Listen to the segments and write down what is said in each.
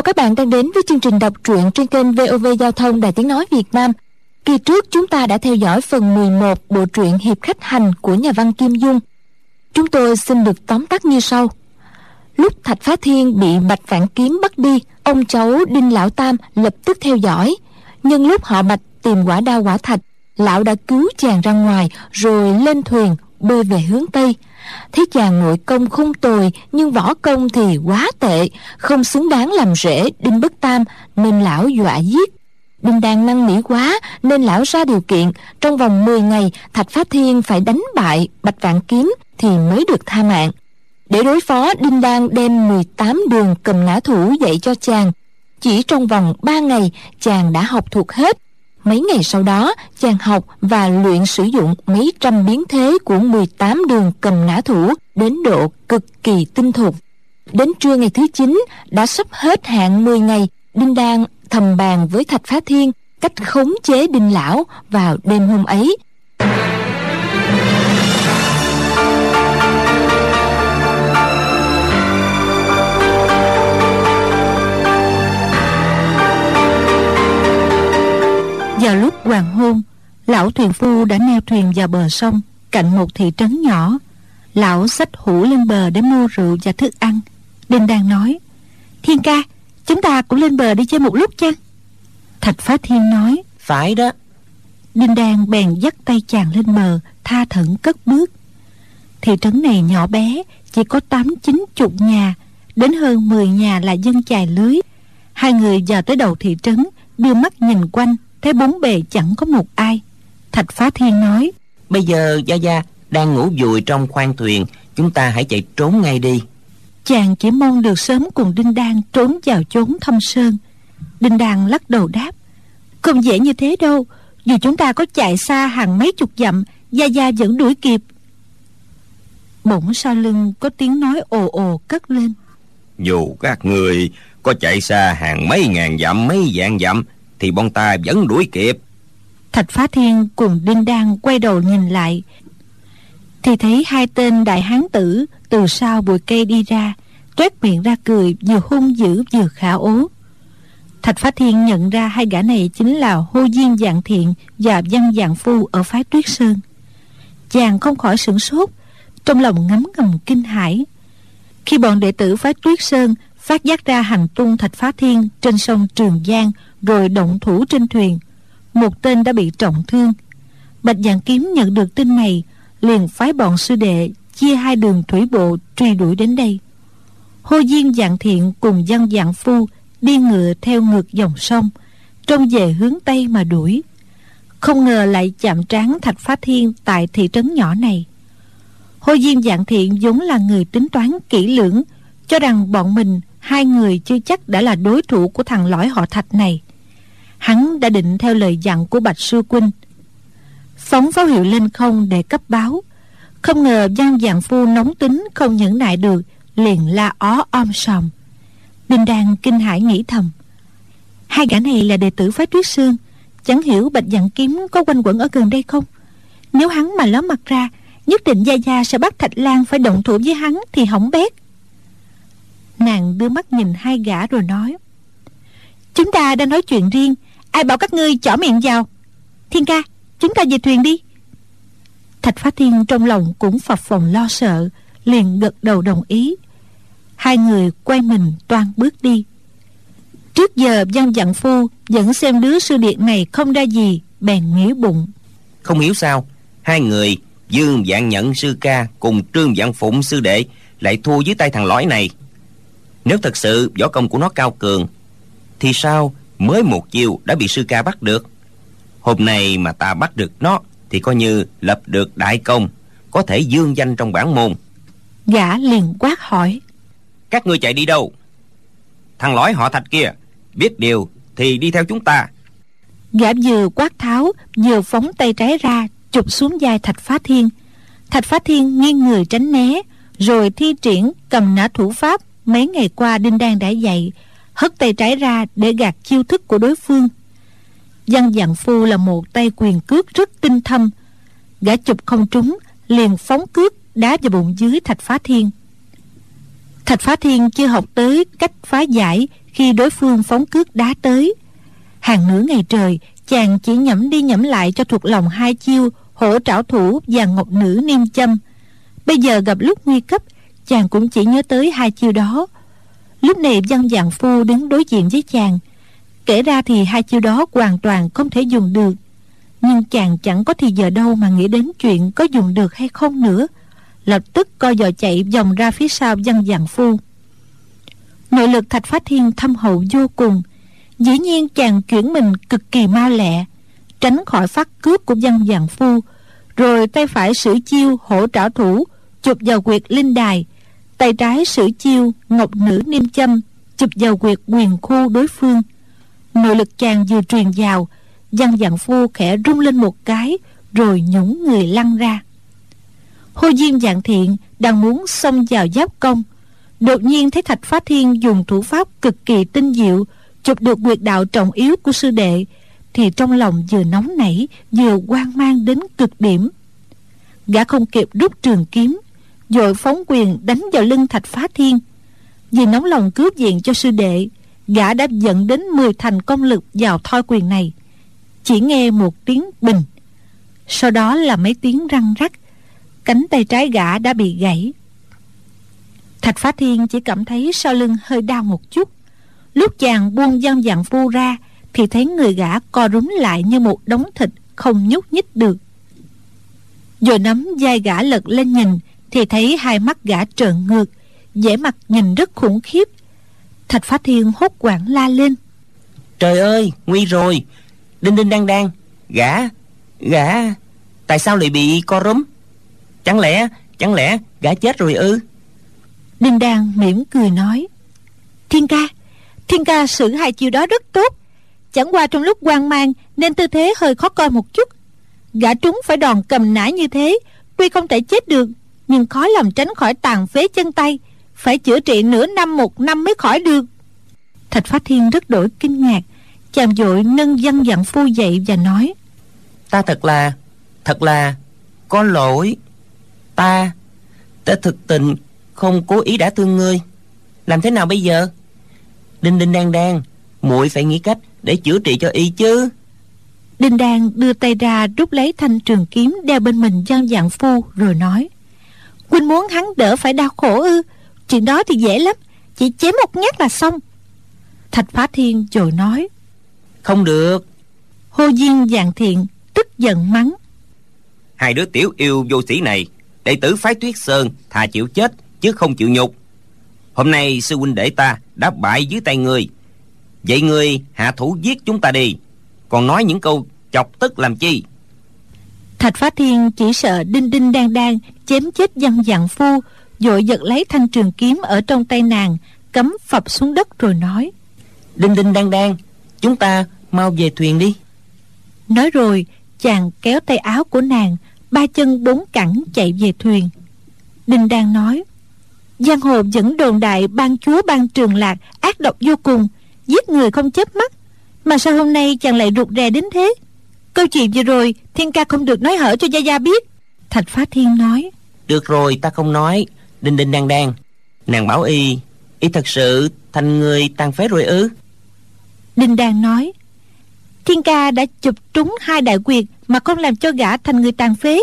chào các bạn đang đến với chương trình đọc truyện trên kênh VOV Giao thông Đài Tiếng Nói Việt Nam. Kỳ trước chúng ta đã theo dõi phần 11 bộ truyện Hiệp Khách Hành của nhà văn Kim Dung. Chúng tôi xin được tóm tắt như sau. Lúc Thạch Phá Thiên bị Bạch Vạn Kiếm bắt đi, ông cháu Đinh Lão Tam lập tức theo dõi. Nhưng lúc họ Bạch tìm quả đao quả thạch, lão đã cứu chàng ra ngoài rồi lên thuyền bơi về hướng Tây. Thấy chàng nội công không tồi nhưng võ công thì quá tệ, không xứng đáng làm rễ Đinh Bất Tam nên lão dọa giết. Đinh Đan năng nỉ quá nên lão ra điều kiện trong vòng 10 ngày Thạch Phát Thiên phải đánh bại Bạch Vạn Kiếm thì mới được tha mạng. Để đối phó Đinh Đan đem 18 đường cầm ngã thủ dạy cho chàng. Chỉ trong vòng 3 ngày chàng đã học thuộc hết Mấy ngày sau đó, chàng học và luyện sử dụng mấy trăm biến thế của 18 đường cầm nã thủ đến độ cực kỳ tinh thục. Đến trưa ngày thứ 9, đã sắp hết hạn 10 ngày, Đinh Đan thầm bàn với Thạch Phá Thiên cách khống chế Đinh Lão vào đêm hôm ấy. Vào lúc hoàng hôn lão thuyền phu đã neo thuyền vào bờ sông cạnh một thị trấn nhỏ. Lão xách hũ lên bờ để mua rượu và thức ăn. Đinh đang nói thiên ca chúng ta cũng lên bờ đi chơi một lúc chăng? Thạch phá thiên nói phải đó. Đinh đang bèn dắt tay chàng lên bờ tha thẩn cất bước. Thị trấn này nhỏ bé chỉ có tám chín chục nhà đến hơn mười nhà là dân chài lưới. Hai người vào tới đầu thị trấn đưa mắt nhìn quanh thấy bốn bề chẳng có một ai. Thạch phá thiên nói bây giờ gia gia đang ngủ vùi trong khoang thuyền chúng ta hãy chạy trốn ngay đi. Chàng chỉ mong được sớm cùng đinh đan trốn vào chốn thâm sơn. Đinh đan lắc đầu đáp không dễ như thế đâu dù chúng ta có chạy xa hàng mấy chục dặm gia gia vẫn đuổi kịp. Bỗng sau lưng có tiếng nói ồ ồ cất lên dù các người có chạy xa hàng mấy ngàn dặm mấy vạn dặm thì bọn ta vẫn đuổi kịp. Thạch phá thiên cùng đinh đan quay đầu nhìn lại. Thì thấy hai tên đại hán tử từ sau bụi cây đi ra toét miệng ra cười vừa hung dữ vừa khả ố. Thạch phá thiên nhận ra hai gã này chính là hô diên dạng thiện và văn dạng phu ở phái tuyết sơn. Chàng không khỏi sửng sốt, trong lòng ngấm ngầm kinh hãi. Khi bọn đệ tử phái tuyết sơn phát giác ra hành tung thạch phá thiên trên sông trường giang rồi động thủ trên thuyền. Một tên đã bị trọng thương. Bạch dạng kiếm nhận được tin này, liền phái bọn sư đệ chia hai đường thủy bộ truy đuổi đến đây. Hô diên dạng thiện cùng dân dạng phu đi ngựa theo ngược dòng sông, trông về hướng tây mà đuổi. Không ngờ lại chạm trán thạch phá thiên tại thị trấn nhỏ này. Hô diên dạng thiện vốn là người tính toán kỹ lưỡng, cho rằng bọn mình, hai người chưa chắc đã là đối thủ của thằng lõi họ thạch này hắn đã định theo lời dặn của bạch sư huynh phóng pháo hiệu lên không để cấp báo. Không ngờ văn dạng phu nóng tính, không nhẫn nại được, liền la ó om sòm. Đinh đan kinh hãi nghĩ thầm. Hai gã này là đệ tử phái tuyết sương, chẳng hiểu bạch dạng kiếm có quanh quẩn ở gần đây không? Nếu hắn mà ló mặt ra, nhất định gia gia sẽ bắt thạch lan phải động thủ với hắn thì hỏng bét. Nàng đưa mắt nhìn hai gã rồi nói, chúng ta đang nói chuyện riêng ai bảo các ngươi chỏ miệng vào? Thiên ca, chúng ta về thuyền đi. Thạch phá thiên trong lòng cũng phập phồng lo sợ, liền gật đầu đồng ý. Hai người quay mình toan bước đi. Trước giờ văn dặn phu vẫn xem đứa sư điện này không ra gì, bèn nghĩ bụng. Không hiểu sao, hai người, dương dạng nhận sư ca cùng trương dạng phụng sư đệ lại thua dưới tay thằng lõi này. Nếu thật sự võ công của nó cao cường, thì sao mới một chiều đã bị sư ca bắt được. Hôm nay mà ta bắt được nó thì coi như lập được đại công có thể dương danh trong bản môn. Gã liền quát hỏi. Các ngươi chạy đi đâu? Thằng lõi họ thạch kia biết điều thì đi theo chúng ta. Gã vừa quát tháo vừa phóng tay trái ra chụp xuống vai thạch phá thiên. Thạch phá thiên nghiêng người tránh né rồi thi triển cầm nã thủ pháp mấy ngày qua đinh đan đã dạy hất tay trái ra để gạt chiêu thức của đối phương. Văn dạng phu là một tay quyền cước rất tinh thâm. Gã chụp không trúng, liền phóng cước đá vào bụng dưới thạch phá thiên. Thạch phá thiên chưa học tới cách phá giải khi đối phương phóng cước đá tới. Hàng nửa ngày trời, chàng chỉ nhẩm đi nhẩm lại cho thuộc lòng hai chiêu, hổ trảo thủ và ngọc nữ niêm châm. Bây giờ gặp lúc nguy cấp, chàng cũng chỉ nhớ tới hai chiêu đó lúc này văn dạng phu đứng đối diện với chàng. Kể ra thì hai chiêu đó hoàn toàn không thể dùng được. Nhưng chàng chẳng có thì giờ đâu mà nghĩ đến chuyện có dùng được hay không nữa. Lập tức co giò chạy vòng ra phía sau văn dạng phu. Nội lực thạch phá thiên thâm hậu vô cùng. Dĩ nhiên chàng chuyển mình cực kỳ mau lẹ, tránh khỏi phát cướp của văn dạng phu, rồi tay phải sử chiêu hổ trảo thủ, chụp vào quyệt linh đài tay trái sử chiêu ngọc nữ niêm châm, chụp vào quyệt quyền khu đối phương. Nội lực chàng vừa truyền vào, văn dạng phu khẽ rung lên một cái, rồi nhũng người lăn ra. Hô diên dạng thiện đang muốn xông vào giáp công, đột nhiên thấy thạch phá thiên dùng thủ pháp cực kỳ tinh diệu, chụp được quyệt đạo trọng yếu của sư đệ, thì trong lòng vừa nóng nảy, vừa hoang mang đến cực điểm. Gã không kịp rút trường kiếm dội phóng quyền đánh vào lưng thạch phá thiên. Vì nóng lòng cướp diện cho sư đệ, gã đã dẫn đến 10 thành công lực vào thoi quyền này. Chỉ nghe một tiếng bình. Sau đó là mấy tiếng răng rắc. Cánh tay trái gã đã bị gãy. Thạch phá thiên chỉ cảm thấy sau lưng hơi đau một chút. Lúc chàng buông dân dạng phu ra, thì thấy người gã co rúm lại như một đống thịt không nhúc nhích được. Rồi nắm vai gã lật lên nhìn thì thấy hai mắt gã trợn ngược vẻ mặt nhìn rất khủng khiếp. Thạch phá thiên hốt quảng la lên. Trời ơi nguy rồi. Đinh đinh đang đang. Gã gã tại sao lại bị co rúm? Chẳng lẽ chẳng lẽ gã chết rồi ư? Đinh đang mỉm cười nói. Thiên ca thiên ca xử hai chiều đó rất tốt. Chẳng qua trong lúc hoang mang nên tư thế hơi khó coi một chút. Gã trúng phải đòn cầm nã như thế tuy không thể chết được nhưng khó lòng tránh khỏi tàn phế chân tay phải chữa trị nửa năm một năm mới khỏi được. Thạch phát thiên rất đổi kinh ngạc chàng vội nâng văn dặn phu dậy và nói ta thật là thật là có lỗi. Ta ta thực tình không cố ý đã thương ngươi. Làm thế nào bây giờ? Đinh đinh đang đang muội phải nghĩ cách để chữa trị cho y chứ. Đinh đang đưa tay ra rút lấy thanh trường kiếm đeo bên mình văn dạng phu rồi nói huynh muốn hắn đỡ phải đau khổ ư? Chuyện đó thì dễ lắm. Chỉ chém một nhát là xong. Thạch phá thiên rồi nói. Không được. Hô diên dạng thiện tức giận mắng. Hai đứa tiểu yêu vô sĩ này đệ tử phái tuyết sơn thà chịu chết chứ không chịu nhục. Hôm nay sư huynh đệ ta đã bại dưới tay người vậy người hạ thủ giết chúng ta đi. Còn nói những câu chọc tức làm chi thạch phá thiên chỉ sợ đinh đinh đang đang chém chết văn dạng phu vội giật lấy thanh trường kiếm ở trong tay nàng cắm phập xuống đất rồi nói đinh đinh đang đang chúng ta mau về thuyền đi. Nói rồi chàng kéo tay áo của nàng ba chân bốn cẳng chạy về thuyền. Đinh đang nói giang hồ vẫn đồn đại ban chúa ban trường lạc ác độc vô cùng giết người không chớp mắt mà sao hôm nay chàng lại rụt rè đến thế câu chuyện vừa rồi thiên ca không được nói hở cho gia gia biết. Thạch phá thiên nói được rồi ta không nói. Đinh đinh đang đang. Nàng bảo y y thật sự thành người tàn phế rồi ư? Đinh đang nói thiên ca đã chụp trúng hai đại quyệt mà không làm cho gã thành người tàn phế.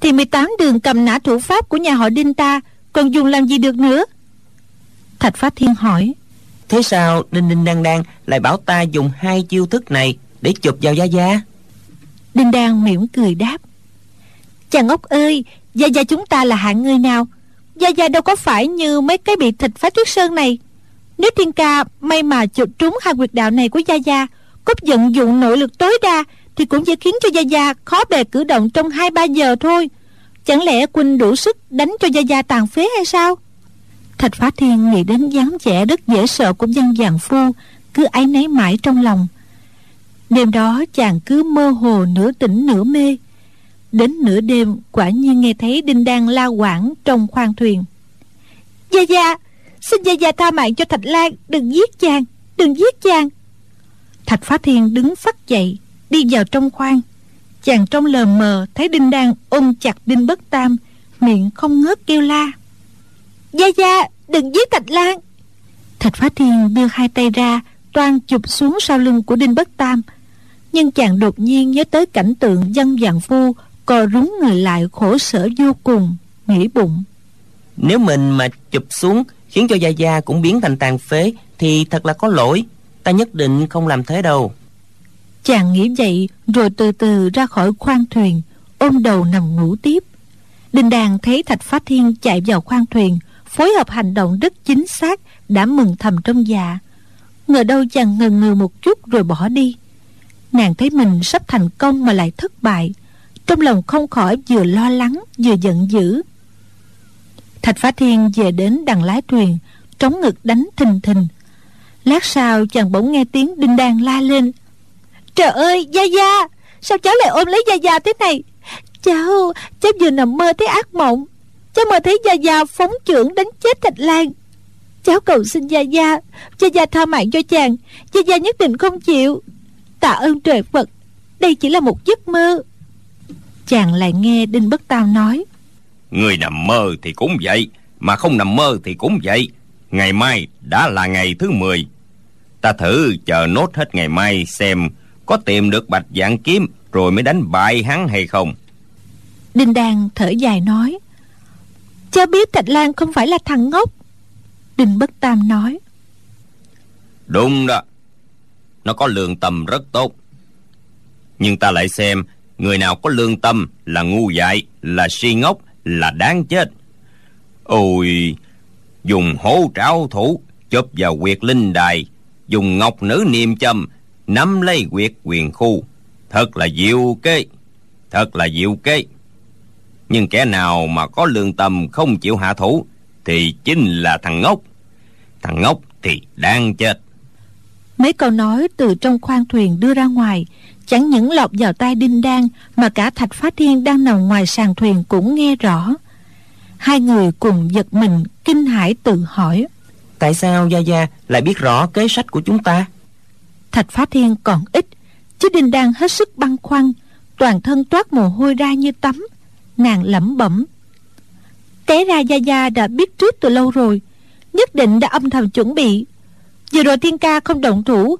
Thì 18 đường cầm nã thủ pháp của nhà họ đinh ta còn dùng làm gì được nữa? Thạch phát thiên hỏi thế sao đinh đinh đang đang lại bảo ta dùng hai chiêu thức này để chụp vào gia gia đinh đang mỉm cười đáp. Chàng ốc ơi, gia gia chúng ta là hạng người nào? Gia gia đâu có phải như mấy cái bị thịt phá tuyết sơn này. Nếu thiên ca may mà chụp trúng hai quyệt đạo này của gia gia có vận dụng nội lực tối đa, thì cũng chỉ khiến cho gia gia khó bề cử động trong hai ba giờ thôi. Chẳng lẽ quỳnh đủ sức đánh cho gia gia tàn phế hay sao? Thạch phá thiên nghĩ đến dáng vẻ rất dễ sợ của dân giàn phu, cứ áy náy mãi trong lòng đêm đó chàng cứ mơ hồ nửa tỉnh nửa mê. Đến nửa đêm, quả nhiên nghe thấy đinh đan la quảng trong khoang thuyền. Gia gia, xin gia gia tha mạng cho thạch lan, đừng giết chàng, đừng giết chàng. Thạch phá thiên đứng phắt dậy, đi vào trong khoang. Chàng trong lờ mờ, thấy đinh đan ôm chặt đinh bất tam, miệng không ngớt kêu la. Gia gia, đừng giết thạch lan. Thạch phá thiên đưa hai tay ra, toan chụp xuống sau lưng của đinh bất tam nhưng chàng đột nhiên nhớ tới cảnh tượng dân dạng phu co rúng người lại khổ sở vô cùng nghĩ bụng. Nếu mình mà chụp xuống khiến cho gia gia cũng biến thành tàn phế thì thật là có lỗi. Ta nhất định không làm thế đâu. Chàng nghĩ vậy rồi từ từ ra khỏi khoang thuyền ôm đầu nằm ngủ tiếp. Đinh đàn thấy thạch phá thiên chạy vào khoang thuyền phối hợp hành động rất chính xác đã mừng thầm trong dạ. Ngờ đâu chàng ngần ngừ một chút rồi bỏ đi nàng thấy mình sắp thành công mà lại thất bại. Trong lòng không khỏi vừa lo lắng, vừa giận dữ. Thạch phá thiên về đến đằng lái thuyền, trống ngực đánh thình thình. Lát sau, chàng bỗng nghe tiếng đinh đan la lên. Trời ơi, gia gia, sao cháu lại ôm lấy gia gia thế này? Cháu cháu vừa nằm mơ thấy ác mộng. Cháu mơ thấy gia gia phóng trưởng đánh chết thạch lan. Cháu cầu xin gia gia gia gia tha mạng cho chàng. Gia gia nhất định không chịu tạ ơn trời phật. Đây chỉ là một giấc mơ. Chàng lại nghe đinh bất tam nói. Người nằm mơ thì cũng vậy mà không nằm mơ thì cũng vậy. Ngày mai đã là ngày thứ mười. Ta thử chờ nốt hết ngày mai xem có tìm được bạch dạng kiếm rồi mới đánh bại hắn hay không. Đinh đan thở dài nói. Cha biết thạch lan không phải là thằng ngốc. Đinh bất tam nói. Đúng đó nó có lương tâm rất tốt. Nhưng ta lại xem, người nào có lương tâm là ngu dại, là si ngốc, là đáng chết. Ôi, dùng hố tráo thủ, chụp vào quyệt linh đài, dùng ngọc nữ niêm châm, nắm lấy quyệt quyền khu. Thật là diệu kế, thật là diệu kế. Nhưng kẻ nào mà có lương tâm không chịu hạ thủ, thì chính là thằng ngốc. Thằng ngốc thì đang chết mấy câu nói từ trong khoang thuyền đưa ra ngoài chẳng những lọt vào tai đinh đan mà cả thạch phá thiên đang nằm ngoài sàn thuyền cũng nghe rõ. Hai người cùng giật mình kinh hãi tự hỏi tại sao gia gia lại biết rõ kế sách của chúng ta? Thạch phá thiên còn ít chứ đinh đan hết sức băn khoăn toàn thân toát mồ hôi ra như tắm nàng lẩm bẩm. Té ra gia gia đã biết trước từ lâu rồi nhất định đã âm thầm chuẩn bị vừa rồi thiên ca không động thủ,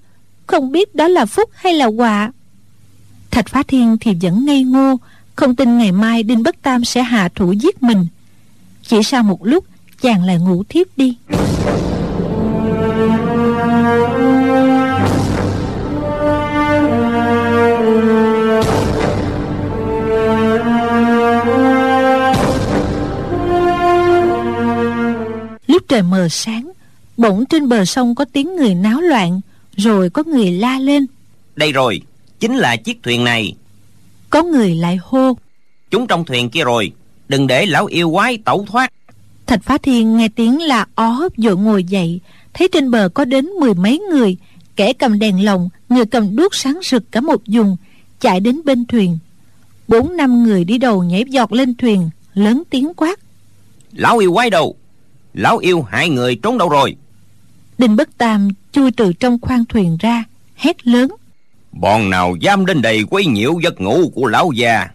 không biết đó là phúc hay là họa. Thạch phá thiên thì vẫn ngây ngô, không tin ngày mai đinh bất tam sẽ hạ thủ giết mình. Chỉ sau một lúc, chàng lại ngủ thiếp đi. Lúc trời mờ sáng bỗng trên bờ sông có tiếng người náo loạn rồi có người la lên. Đây rồi chính là chiếc thuyền này. Có người lại hô chúng trong thuyền kia rồi đừng để lão yêu quái tẩu thoát. Thạch phá thiên nghe tiếng là ó vội ngồi dậy thấy trên bờ có đến mười mấy người kẻ cầm đèn lồng người cầm đuốc sáng rực cả một vùng chạy đến bên thuyền. Bốn năm người đi đầu nhảy giọt lên thuyền lớn tiếng quát. Lão yêu quái đâu? Lão yêu hại người trốn đâu rồi đinh bất tam chui từ trong khoang thuyền ra hét lớn. Bọn nào dám đến đây quấy nhiễu giấc ngủ của lão già?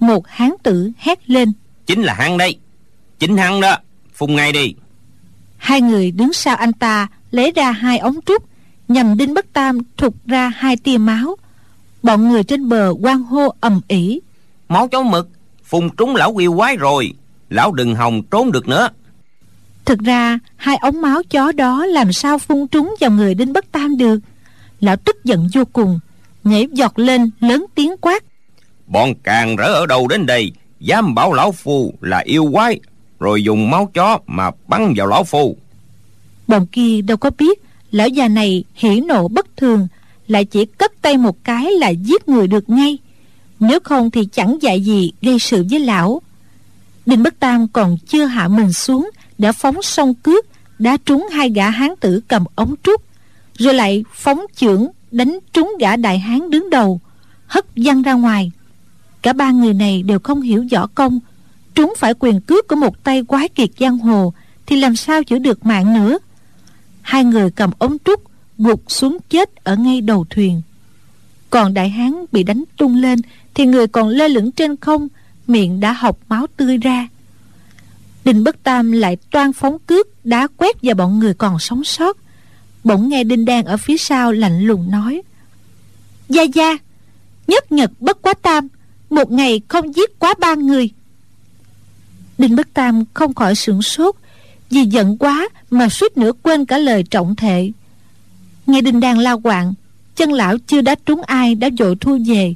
Một hán tử hét lên. Chính là hắn đây chính hắn đó. Phùng ngay đi. Hai người đứng sau anh ta lấy ra hai ống trúc nhằm đinh bất tam thục ra hai tia máu. Bọn người trên bờ quan hô ầm ĩ. Máu chó mực phùng trúng lão yêu quái rồi. Lão đừng hòng trốn được nữa thực ra hai ống máu chó đó làm sao phun trúng vào người đinh bất tam được? Lão tức giận vô cùng nhảy giọt lên lớn tiếng quát. Bọn càng rỡ ở đâu đến đây dám bảo lão phu là yêu quái rồi dùng máu chó mà bắn vào lão phu. Bọn kia đâu có biết lão già này hỉ nộ bất thường lại chỉ cất tay một cái là giết người được ngay. Nếu không thì chẳng dạy gì gây sự với lão. Đinh bất tam còn chưa hạ mình xuống đã phóng song cước đã trúng hai gã hán tử cầm ống trúc, rồi lại phóng chưởng đánh trúng gã đại hán đứng đầu, hất văng ra ngoài. Cả ba người này đều không hiểu võ công. Trúng phải quyền cước của một tay quái kiệt giang hồ thì làm sao giữ được mạng nữa? Hai người cầm ống trúc gục xuống chết ở ngay đầu thuyền. Còn đại hán bị đánh tung lên thì người còn lơ lửng trên không, miệng đã học máu tươi ra đinh bất tam lại toan phóng cước, đá quét vào bọn người còn sống sót. Bỗng nghe đinh đan ở phía sau lạnh lùng nói, gia gia, nhất nhật bất quá tam, một ngày không giết quá ba người. Đinh bất tam không khỏi sửng sốt, vì giận quá mà suýt nữa quên cả lời trọng thệ nghe đinh đan lao quạng, chân lão chưa đã trúng ai đã vội thu về.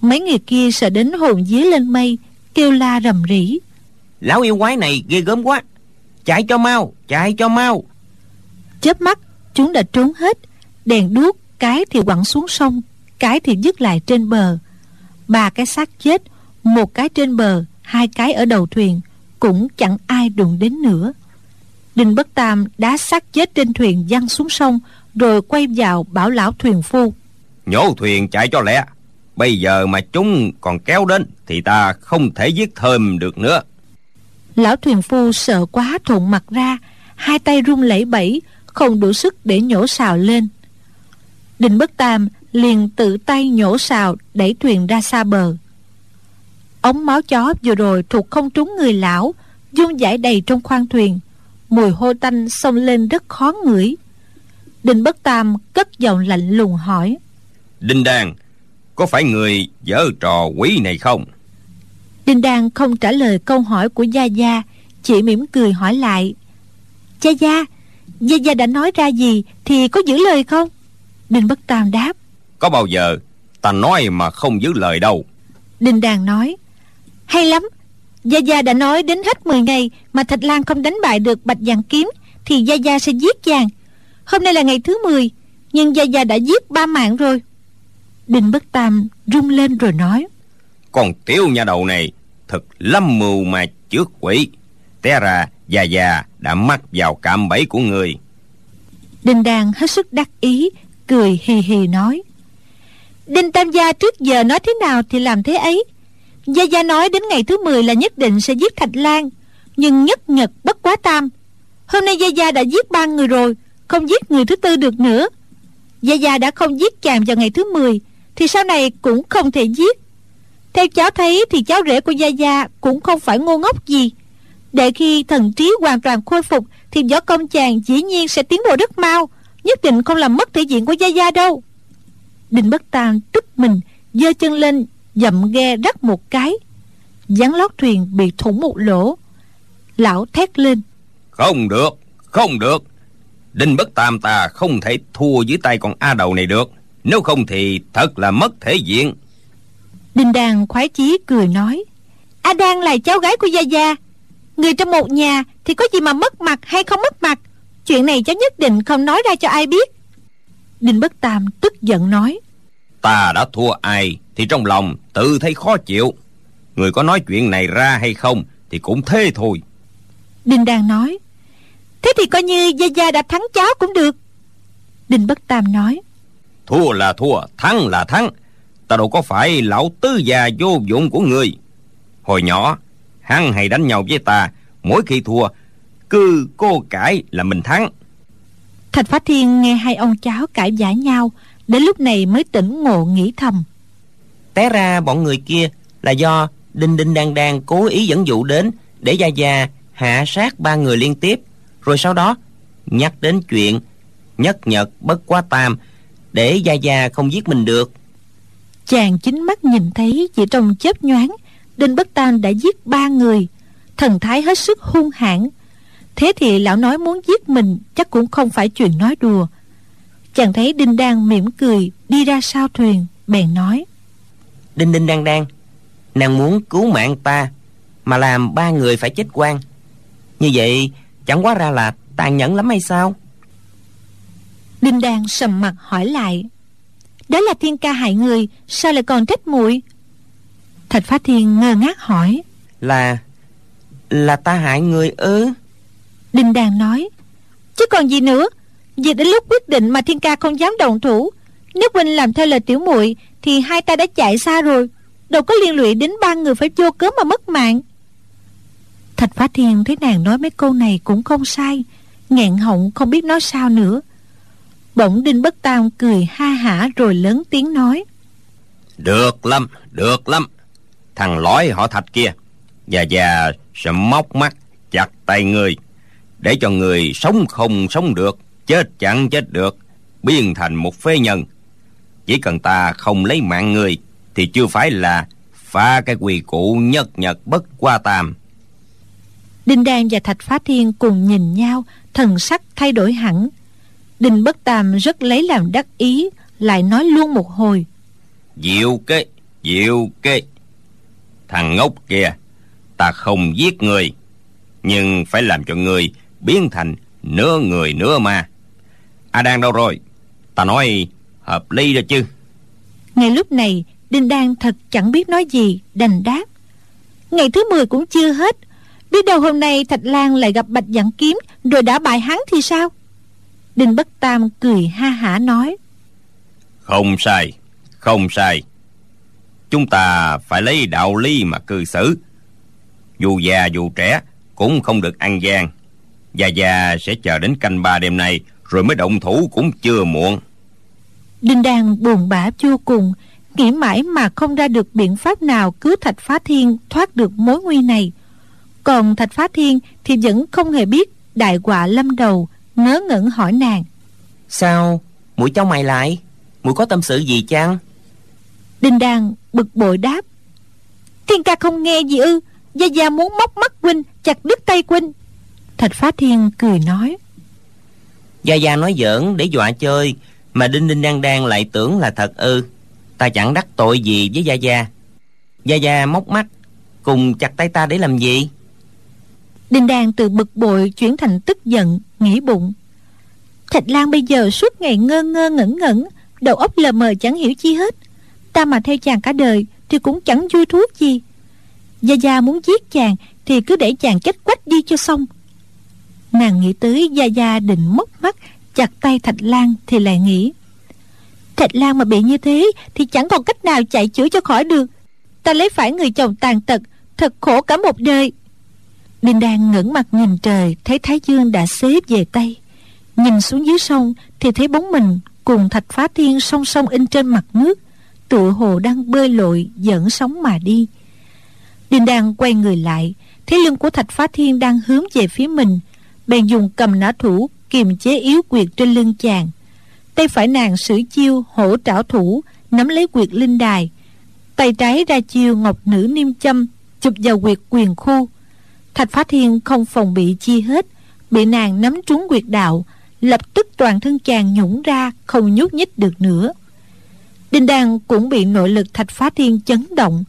Mấy người kia sợ đến hồn dí lên mây, kêu la rầm rỉ lão yêu quái này ghê gớm quá. Chạy cho mau chạy cho mau. Chớp mắt chúng đã trốn hết. Đèn đuốc cái thì quẳng xuống sông cái thì dứt lại trên bờ. Ba cái xác chết một cái trên bờ hai cái ở đầu thuyền cũng chẳng ai đụng đến nữa. Đinh bất tam đá xác chết trên thuyền văng xuống sông rồi quay vào bảo lão thuyền phu. Nhổ thuyền chạy cho lẹ. Bây giờ mà chúng còn kéo đến thì ta không thể giết thơm được nữa lão thuyền phu sợ quá thộn mặt ra, hai tay run lẩy bẩy, không đủ sức để nhổ xào lên. Đinh bất tam liền tự tay nhổ xào, đẩy thuyền ra xa bờ. Ống máu chó vừa rồi thuộc không trúng người lão dung giải đầy trong khoang thuyền, mùi hôi tanh xông lên rất khó ngửi. Đinh bất tam cất giọng lạnh lùng hỏi, đinh Đan, có phải người dở trò quý này không? Đinh đàn không trả lời câu hỏi của gia gia chỉ mỉm cười hỏi lại. Gia gia gia gia đã nói ra gì thì có giữ lời không? Đinh bất tam đáp. Có bao giờ ta nói mà không giữ lời đâu. Đinh đàn nói. Hay lắm gia gia đã nói đến hết 10 ngày mà thạch lan không đánh bại được bạch vàng kiếm thì gia gia sẽ giết chàng. Hôm nay là ngày thứ 10 nhưng gia gia đã giết ba mạng rồi. Đinh bất tam rung lên rồi nói. Con tiểu nhà đầu này thật lâm mưu mà trước quỷ. Té ra, già già, đã mắc vào cạm bẫy của người. Đinh đan hết sức đắc ý, cười hì hì nói đinh tam gia trước giờ nói thế nào thì làm thế ấy. Gia gia nói đến ngày thứ 10 là nhất định sẽ giết thạch lan, nhưng nhất nhật bất quá tam. Hôm nay gia gia đã giết ba người rồi, không giết người thứ tư được nữa. Gia gia đã không giết chàng vào ngày thứ 10 thì sau này cũng không thể giết theo cháu thấy thì cháu rể của gia gia cũng không phải ngu ngốc gì. Để khi thần trí hoàn toàn khôi phục thì võ công chàng dĩ nhiên sẽ tiến bộ rất mau, nhất định không làm mất thể diện của gia gia đâu. Đình bất tam tức mình, giơ chân lên dậm ghe rắc một cái. Dán lót thuyền bị thủng một lỗ. Lão thét lên. Không được không được. Đinh bất tam ta không thể thua dưới tay con a đầu này được. Nếu không thì thật là mất thể diện đinh đàn khoái chí cười nói a đan là cháu gái của gia gia. Người trong một nhà thì có gì mà mất mặt hay không mất mặt? Chuyện này cháu nhất định không nói ra cho ai biết. Đinh bất tam tức giận nói ta đã thua ai thì trong lòng tự thấy khó chịu. Người có nói chuyện này ra hay không thì cũng thế thôi. Đinh đàn nói thế thì coi như gia gia đã thắng cháu cũng được. Đinh bất tam nói thua là thua thắng là thắng ta đâu có phải lão tứ già vô dụng của người. Hồi nhỏ hắn hay đánh nhau với ta mỗi khi thua cứ cô cãi là mình thắng. Thạch phá thiên nghe hai ông cháu cãi vã nhau đến lúc này mới tỉnh ngộ nghĩ thầm. Té ra bọn người kia là do đinh đinh đang đang cố ý dẫn dụ đến để gia gia hạ sát ba người liên tiếp. Rồi sau đó nhắc đến chuyện nhất nhật bất quá tam để gia gia không giết mình được chàng chính mắt nhìn thấy chỉ trong chớp nhoáng đinh bất tam đã giết ba người. Thần thái hết sức hung hãn. Thế thì lão nói muốn giết mình chắc cũng không phải chuyện nói đùa. Chàng thấy đinh đang mỉm cười đi ra sau thuyền bèn nói. Đinh đinh đang đang nàng muốn cứu mạng ta mà làm ba người phải chết quan. Như vậy chẳng quá ra là tàn nhẫn lắm hay sao? Đinh đang sầm mặt hỏi lại đó là thiên ca hại người sao lại còn trách muội? Thạch phá thiên ngơ ngác hỏi. Là là ta hại người ư? Đinh đàn nói. Chứ còn gì nữa vì đến lúc quyết định mà thiên ca không dám động thủ nếu huynh làm theo lời tiểu muội thì hai ta đã chạy xa rồi đâu có liên lụy đến ba người phải vô cớ mà mất mạng. Thạch phá thiên thấy nàng nói mấy câu này cũng không sai nghẹn họng không biết nói sao nữa bỗng đinh bất tam cười ha hả rồi lớn tiếng nói. Được lắm được lắm. Thằng lói họ thạch kia già già sẽ móc mắt chặt tay người để cho người sống không sống được chết chẳng chết được biến thành một phế nhân. Chỉ cần ta không lấy mạng người thì chưa phải là phá cái quỳ cụ nhất nhật bất qua tam đinh đan và thạch phá thiên cùng nhìn nhau thần sắc thay đổi hẳn đinh bất tam rất lấy làm đắc ý lại nói luôn một hồi. Diệu kế diệu kế. Thằng ngốc kia ta không giết người nhưng phải làm cho người biến thành nửa người nửa ma. A đang đâu rồi? Ta nói hợp lý rồi chứ. Ngay lúc này đinh đan thật chẳng biết nói gì đành đáp. Ngày thứ 10 cũng chưa hết. Biết đâu hôm nay thạch lan lại gặp bạch dặn kiếm rồi đã bại hắn thì sao đinh bất tam cười ha hả nói. Không sai không sai. Chúng ta phải lấy đạo lý mà cư xử. Dù già dù trẻ cũng không được ăn gian. Già già sẽ chờ đến canh ba đêm nay Rồi mới động thủ cũng chưa muộn. Đinh Đan buồn bã vô cùng Nghĩ mãi mà không ra được biện pháp nào Cứu Thạch Phá Thiên thoát được mối nguy này. Còn Thạch Phá Thiên Thì vẫn không hề biết Đại quả lâm đầu Ngớ ngẩn hỏi nàng. Sao? Mũi cháu mày lại? Mũi có tâm sự gì chăng? Đinh Đan bực bội đáp. Thiên ca không nghe gì ư? Gia Gia muốn móc mắt huynh Chặt đứt tay huynh. Thạch Phá Thiên cười nói. Gia Gia nói giỡn để dọa chơi Mà Đinh Đinh Đan Đan lại tưởng là thật ư. Ta chẳng đắc tội gì với Gia Gia. Gia Gia móc mắt Cùng chặt tay ta để làm gì Đinh Đan từ bực bội chuyển thành tức giận, Nghĩ bụng. Thạch Lan bây giờ suốt ngày ngơ ngơ ngẩn ngẩn, Đầu óc lờ mờ chẳng hiểu chi hết. Ta mà theo chàng cả đời Thì cũng chẳng vui thú gì. Gia Gia muốn giết chàng Thì cứ để chàng chết quách đi cho xong. Nàng nghĩ tới Gia Gia định móc mắt, Chặt tay Thạch Lan Thì lại nghĩ, Thạch Lan mà bị như thế Thì chẳng còn cách nào chạy chữa cho khỏi được. Ta lấy phải người chồng tàn tật, Thật khổ cả một đời. Đinh Đan ngẩng mặt nhìn trời, Thấy Thái Dương đã xế về Tây Nhìn xuống dưới sông Thì thấy bóng mình cùng Thạch Phá Thiên song song in trên mặt nước, Tựa hồ đang bơi lội dẫn sóng mà đi. Đinh Đan quay người lại, Thấy lưng của Thạch Phá Thiên đang hướng về phía mình. Bèn dùng cầm nã thủ kiềm chế yếu quyệt trên lưng chàng. Tay phải nàng sử chiêu hổ trảo thủ, nắm lấy quyệt linh đài. Tay trái ra chiêu ngọc nữ niêm châm, chụp vào quyệt quyền khu thạch phá thiên không phòng bị chi hết, bị nàng nắm trúng quyệt đạo, lập tức toàn thân chàng nhũng ra, không nhúc nhích được nữa. Đinh đan cũng bị nội lực thạch phá thiên chấn động,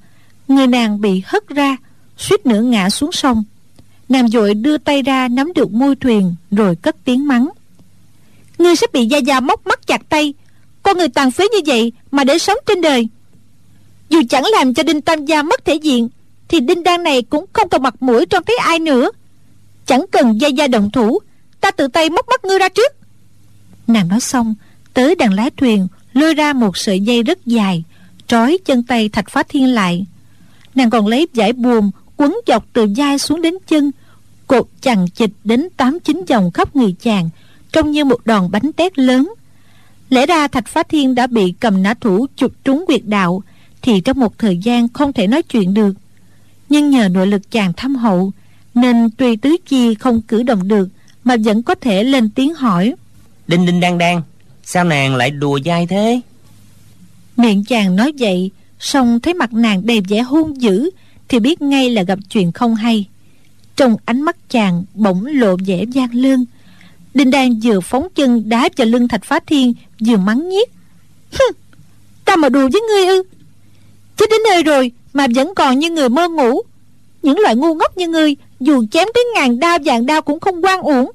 người nàng bị hất ra, suýt nữa ngã xuống sông. Nàng dội đưa tay ra nắm được môi thuyền, Rồi cất tiếng mắng. Ngươi sẽ bị Gia Gia móc mắt chặt tay, Con người tàn phế như vậy Mà để sống trên đời. Dù chẳng làm cho Đinh Tam Gia mất thể diện thì Đinh Đan này cũng không còn mặt mũi trong thấy ai nữa. Chẳng cần Gia Gia động thủ, Ta tự tay móc mắt ngươi ra trước. Nàng nói xong, Tới đàn lái thuyền, Lôi ra một sợi dây rất dài, Trói chân tay Thạch Phá Thiên lại. Nàng còn lấy giải buồm quấn dọc từ vai xuống đến chân, cột chằng chịch đến tám chín vòng khắp người chàng, trông như một đòn bánh tét lớn. Lẽ ra thạch phá thiên đã bị cầm nã thủ chụp trúng quyệt đạo, thì trong một thời gian không thể nói chuyện được nhưng nhờ nội lực chàng thâm hậu nên tuy tứ chi không cử động được mà vẫn có thể lên tiếng hỏi. Đinh đinh đang đang sao nàng lại đùa dai thế? Miệng chàng nói vậy song thấy mặt nàng đầy vẻ hung dữ thì biết ngay là gặp chuyện không hay. Trong ánh mắt chàng bỗng lộ vẻ gian lương. Đinh đan vừa phóng chân đá vào lưng thạch phá thiên vừa mắng nhiếc. Ta mà đùa với ngươi ư? Chết đến nơi rồi mà vẫn còn như người mơ ngủ. Những loại ngu ngốc như ngươi dù chém tới ngàn đao vàng đao cũng không quan uổng.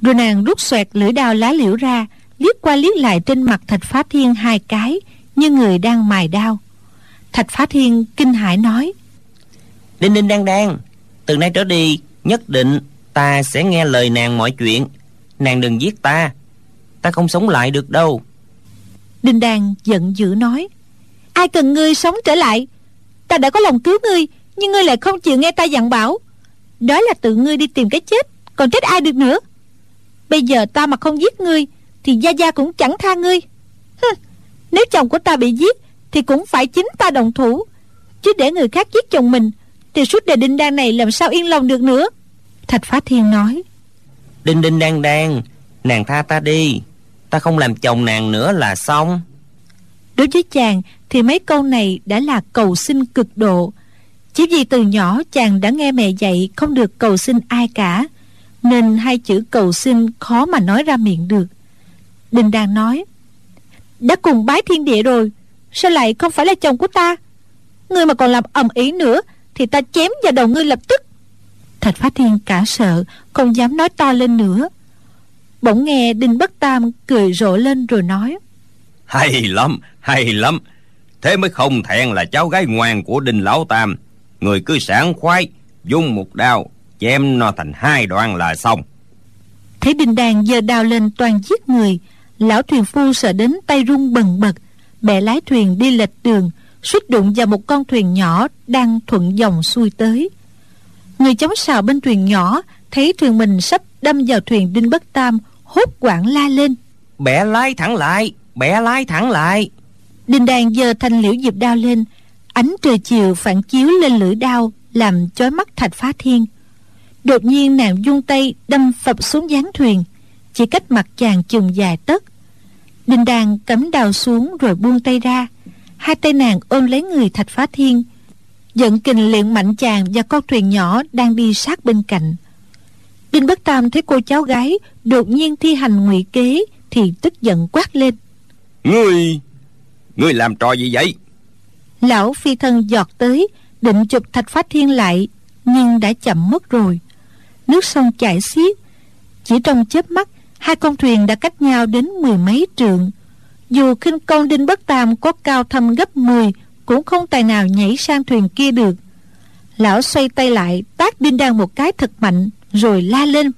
Rồi nàng rút xoẹt lưỡi đao lá liễu ra liếc qua liếc lại trên mặt thạch phá thiên hai cái như người đang mài đao. Thạch phá thiên kinh hãi nói đinh đinh đang đang từ nay trở đi nhất định ta sẽ nghe lời nàng mọi chuyện. Nàng đừng giết ta ta không sống lại được đâu. Đinh đan giận dữ nói ai cần ngươi sống trở lại ta đã có lòng cứu ngươi nhưng ngươi lại không chịu nghe ta dặn bảo. Đó là tự ngươi đi tìm cái chết còn trách ai được nữa? Bây giờ ta mà không giết ngươi thì gia gia cũng chẳng tha ngươi. Hừ, nếu chồng của ta bị giết thì cũng phải chính ta đồng thủ. Chứ để người khác giết chồng mình thì suốt đời đinh đan này làm sao yên lòng được nữa? Thạch phá thiên nói. Đinh đinh đan đan Nàng tha ta đi. Ta không làm chồng nàng nữa là xong. Đối với chàng thì mấy câu này đã là cầu xin cực độ. Chỉ vì từ nhỏ chàng đã nghe mẹ dạy không được cầu xin ai cả Nên hai chữ cầu xin khó mà nói ra miệng được. Đình đang nói Đã cùng bái thiên địa rồi Sao lại không phải là chồng của ta? Ngươi mà còn làm ầm ý nữa Thì ta chém vào đầu ngươi lập tức. Thạch Phá Thiên cả sợ Không dám nói to lên nữa. Bỗng nghe Đinh Bất Tam cười rộ lên rồi nói Hay lắm, hay lắm. Thế mới không thẹn là cháu gái ngoan của Đinh Lão Tam. Người cứ sảng khoái Dùng một đao Chém nó thành hai đoạn là xong. Thấy Đinh Đàn giơ đao lên toàn giết người Lão thuyền phu sợ đến tay run bần bật. Bè lái thuyền đi lệch đường suýt đụng vào một con thuyền nhỏ Đang thuận dòng xuôi tới. Người chống sào bên thuyền nhỏ Thấy thuyền mình sắp đâm vào thuyền Đinh Bất Tam Hốt quảng la lên. Bẻ lái thẳng lại Bẻ lái thẳng lại Đinh Đàn giơ thanh liễu diệp đao lên. Ánh trời chiều phản chiếu lên lưỡi đao, Làm chói mắt thạch phá thiên. Đột nhiên nàng dung tay, Đâm phập xuống gián thuyền. Chỉ cách mặt chàng chừng dài tấc Đinh Đàn cắm đào xuống Rồi buông tay ra. Hai tay nàng ôm lấy người thạch phá thiên Giận kình luyện mạnh chàng Và con thuyền nhỏ đang đi sát bên cạnh. Đinh Bất Tam thấy cô cháu gái Đột nhiên thi hành ngụy kế Thì tức giận quát lên. Ngươi Ngươi làm trò gì vậy? Lão phi thân giọt tới Định chụp thạch phát thiên lại Nhưng đã chậm mất rồi. Nước sông chảy xiết Chỉ trong chớp mắt Hai con thuyền đã cách nhau đến mười mấy trượng. Dù khinh công đinh bất tam Có cao thâm gấp 10 Cũng không tài nào nhảy sang thuyền kia được. Lão xoay tay lại Tác đinh đang một cái thật mạnh Rồi la lên.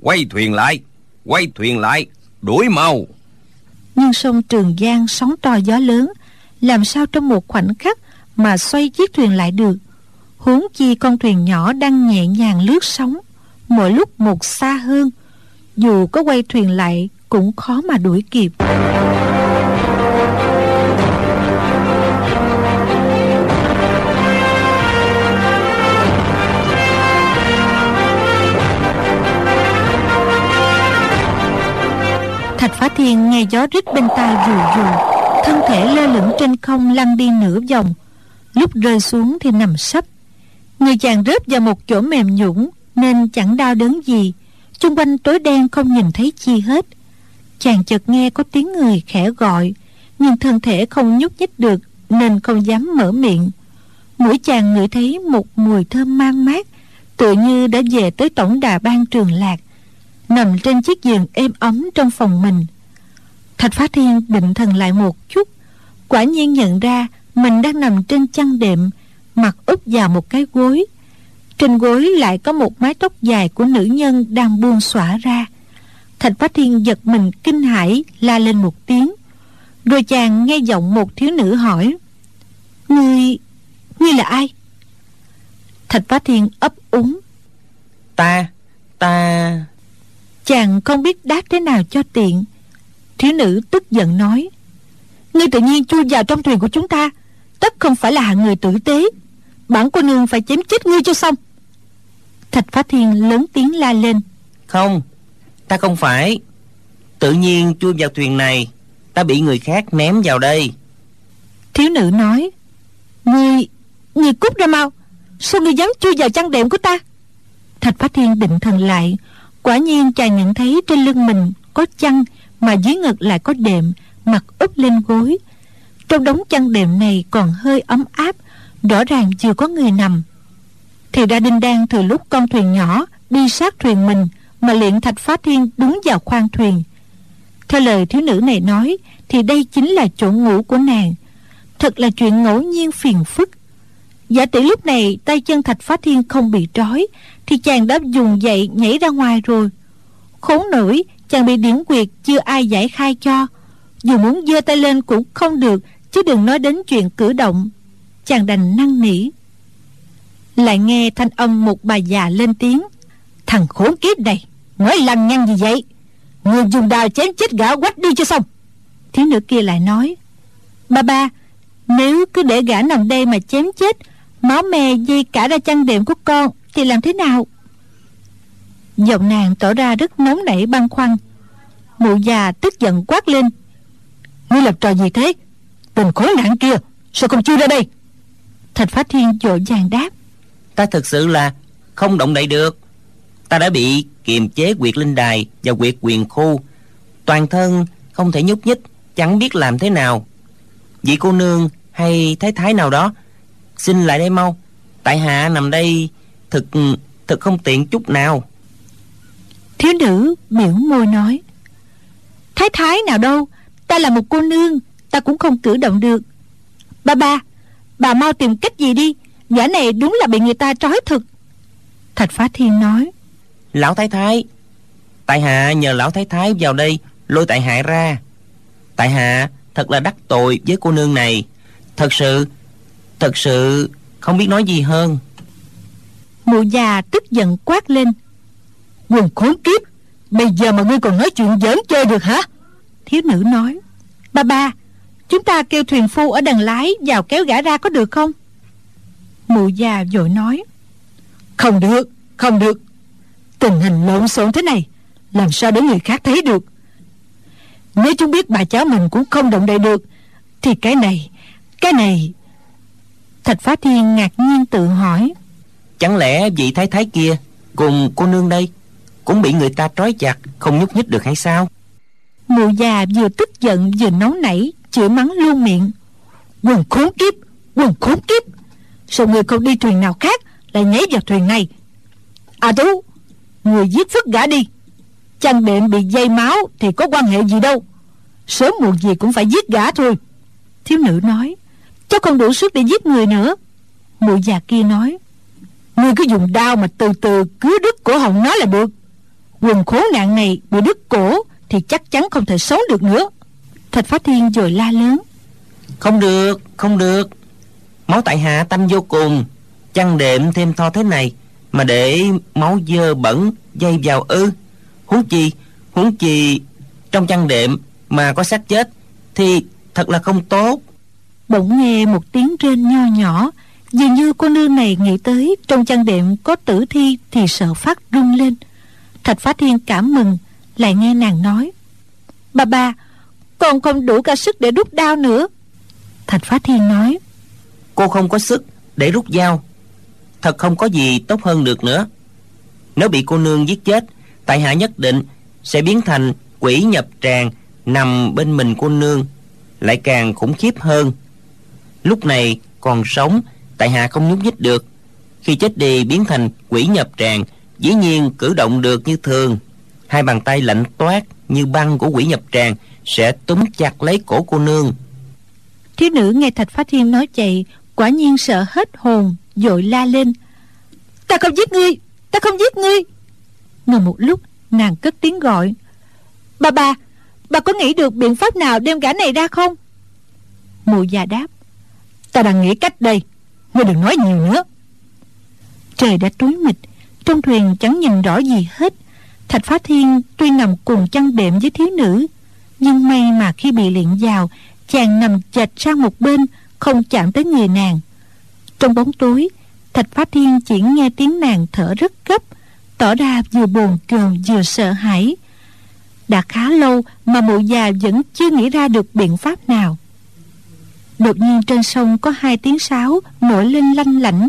Quay thuyền lại Quay thuyền lại Đuổi mau nhưng sông Trường Giang sóng to gió lớn, làm sao trong một khoảnh khắc mà xoay chiếc thuyền lại được? Huống chi con thuyền nhỏ đang nhẹ nhàng lướt sóng, mỗi lúc một xa hơn, dù có quay thuyền lại cũng khó mà đuổi kịp. Phá Thiên, nghe gió rít bên tai rù rù. Thân thể lơ lửng trên không, lăn đi nửa vòng. Lúc rơi xuống thì nằm sấp. Người chàng rớt vào một chỗ mềm nhũng Nên chẳng đau đớn gì. Trung quanh tối đen không nhìn thấy chi hết. Chàng chợt nghe có tiếng người khẽ gọi, Nhưng thân thể không nhúc nhích được, Nên không dám mở miệng. Mũi chàng ngửi thấy một mùi thơm mang mát, Tựa như đã về tới tổng đà ban trường lạc nằm trên chiếc giường êm ấm trong phòng mình. Thạch phá thiên định thần lại một chút, quả nhiên nhận ra mình đang nằm trên chăn đệm, mặt úp vào một cái gối. Trên gối lại có một mái tóc dài của nữ nhân đang buông xõa ra. Thạch phá thiên giật mình kinh hãi la lên một tiếng, rồi chàng nghe giọng một thiếu nữ hỏi, ngươi ngươi là ai? Thạch phá thiên ấp úng, ta ta Chàng không biết đáp thế nào cho tiện. Thiếu nữ tức giận nói Ngươi tự nhiên chui vào trong thuyền của chúng ta Tất không phải là hạng người tử tế. Bản cô nương phải chém chết ngươi cho xong. Thạch Phá Thiên lớn tiếng la lên Không Ta không phải. Tự nhiên chui vào thuyền này Ta bị người khác ném vào đây. Thiếu nữ nói Ngươi Ngươi cút ra mau Sao ngươi dám chui vào chăn đệm của ta? Thạch Phá Thiên định thần lại quả nhiên chàng nhận thấy trên lưng mình có chăn mà dưới ngực lại có đệm mặt úp lên gối. Trong đống chăn đệm này còn hơi ấm áp, rõ ràng chưa có người nằm. Thì ra đinh đang từ lúc con thuyền nhỏ đi sát thuyền mình mà luyện thạch phá thiên đúng vào khoang thuyền. Theo lời thiếu nữ này nói, thì đây chính là chỗ ngủ của nàng. Thật là chuyện ngẫu nhiên phiền phức. Giả tỷ lúc này tay chân thạch phá thiên không bị trói thì chàng đã dùng dậy nhảy ra ngoài rồi. Khốn nổi, chàng bị điển quyệt chưa ai giải khai cho. Dù muốn giơ tay lên cũng không được, chứ đừng nói đến chuyện cử động. Chàng đành năn nỉ. Lại nghe thanh âm một bà già lên tiếng. Thằng khốn kiếp này, nói lăng nhăng gì vậy? Người dùng đào chém chết gã quách đi cho xong. Thiếu nữ kia lại nói. Ba ba, nếu cứ để gã nằm đây mà chém chết, máu me dây cả ra chăn đệm của con thì làm thế nào? Giọng nàng tỏ ra rất nóng nảy, băn khoăn. Mụ già tức giận quát lên. Ngươi làm trò gì thế? Tình khốn nạn kia, sao không chui ra đây? Thạch phá thiên vội vàng đáp. Ta thực sự là không động đậy được. Ta đã bị kiềm chế quyệt linh đài và quyệt quyền khu. Toàn thân không thể nhúc nhích, chẳng biết làm thế nào. Vị cô nương hay thái thái nào đó, xin lại đây mau. Tại hạ nằm đây thực thực không tiện chút nào. Thiếu nữ biểu môi nói thái thái nào đâu ta là một cô nương ta cũng không cử động được. Ba ba bà mau tìm cách gì đi giả này đúng là bị người ta trói thực. Thạch phá thiên nói lão thái thái tại hạ nhờ lão thái thái vào đây lôi tại hạ ra. Tại hạ thật là đắc tội với cô nương này. Thật sự thật sự không biết nói gì hơn mụ già tức giận quát lên. Quần khốn kiếp, bây giờ mà ngươi còn nói chuyện giỡn chơi được hả? Thiếu nữ nói. Ba ba, chúng ta kêu thuyền phu ở đằng lái vào kéo gã ra có được không? Mụ già vội nói. Không được không được. Tình hình lộn xộn thế này, làm sao để người khác thấy được? Nếu chúng biết bà cháu mình cũng không động đậy được, thì cái này cái này. Thạch phá thiên ngạc nhiên tự hỏi chẳng lẽ vị thái thái kia cùng cô nương đây cũng bị người ta trói chặt, không nhúc nhích được hay sao? Mụ già vừa tức giận vừa nóng nảy, chửi mắng luôn miệng. Quần khốn kiếp, quần khốn kiếp. Sao người không đi thuyền nào khác lại nhảy vào thuyền này? À tú, người giết phức gã đi. Chăn đệm bị dây máu thì có quan hệ gì đâu. Sớm muộn gì cũng phải giết gã thôi. Thiếu nữ nói, cháu không đủ sức để giết người nữa. Mụ già kia nói ngươi cứ dùng đao mà từ từ cứ đứt cổ họng nó là được. Quần khốn nạn này bị đứt cổ thì chắc chắn không thể sống được nữa. Thạch phá thiên rồi la lớn. Không được không được. Máu tại hạ tanh vô cùng. Chăn đệm thêm tho thế này mà để máu dơ bẩn dây vào ư. Huống chi huống chi trong chăn đệm mà có xác chết thì thật là không tốt. Bỗng nghe một tiếng rên nho nhỏ dường như cô nương này nghĩ tới trong chăn đệm có tử thi thì sợ phát run lên. Thạch phá thiên cảm mừng, lại nghe nàng nói. Bà bà, con không đủ cả sức để rút đao nữa. Thạch phá thiên nói. Cô không có sức để rút dao. Thật không có gì tốt hơn được nữa. Nếu bị cô nương giết chết, tại hạ nhất định sẽ biến thành quỷ nhập tràng nằm bên mình cô nương, lại càng khủng khiếp hơn. Lúc này còn sống tại hạ không nhúc nhích được. Khi chết đi, biến thành quỷ nhập tràng, dĩ nhiên cử động được như thường. Hai bàn tay lạnh toát như băng của quỷ nhập tràng sẽ túm chặt lấy cổ cô nương. Thiếu nữ nghe thạch phát thiên nói vậy, quả nhiên sợ hết hồn, dội la lên. Ta không giết ngươi, ta không giết ngươi. Ngừng một lúc, nàng cất tiếng gọi. Bà bà bà có nghĩ được biện pháp nào đem gã này ra không? Mụ già đáp. Ta đang nghĩ cách đây ngươi đừng nói nhiều nữa. Trời đã tối mịt, trong thuyền chẳng nhìn rõ gì hết. Thạch phá thiên tuy nằm cùng chăn đệm với thiếu nữ, nhưng may mà khi bị luyện vào, chàng nằm chạch sang một bên, không chạm tới người nàng. Trong bóng tối, thạch phá thiên chỉ nghe tiếng nàng thở rất gấp, tỏ ra vừa bồn chồn vừa sợ hãi. Đã khá lâu mà mụ già vẫn chưa nghĩ ra được biện pháp nào đột nhiên trên sông có hai tiếng sáo nổi lên lanh lảnh.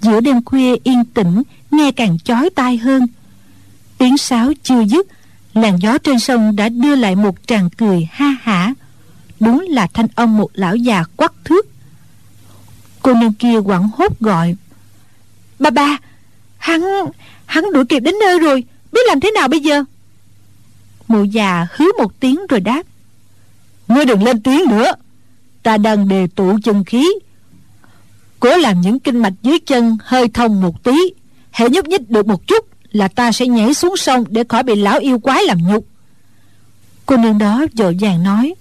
Giữa đêm khuya yên tĩnh, nghe càng chói tai hơn. Tiếng sáo chưa dứt, làn gió trên sông đã đưa lại một tràng cười ha hả. Đúng là thanh âm một lão già quắc thước. Cô nương kia quẳng hốt gọi, ba ba, hắn hắn đuổi kịp đến nơi rồi, biết làm thế nào bây giờ? Mụ già hứ một tiếng rồi đáp, ngươi đừng lên tiếng nữa ta đang đề tụ chân khí. Cố làm những kinh mạch dưới chân hơi thông một tí hệ nhúc nhích được một chút là ta sẽ nhảy xuống sông để khỏi bị lão yêu quái làm nhục. Cô nương đó vội vàng nói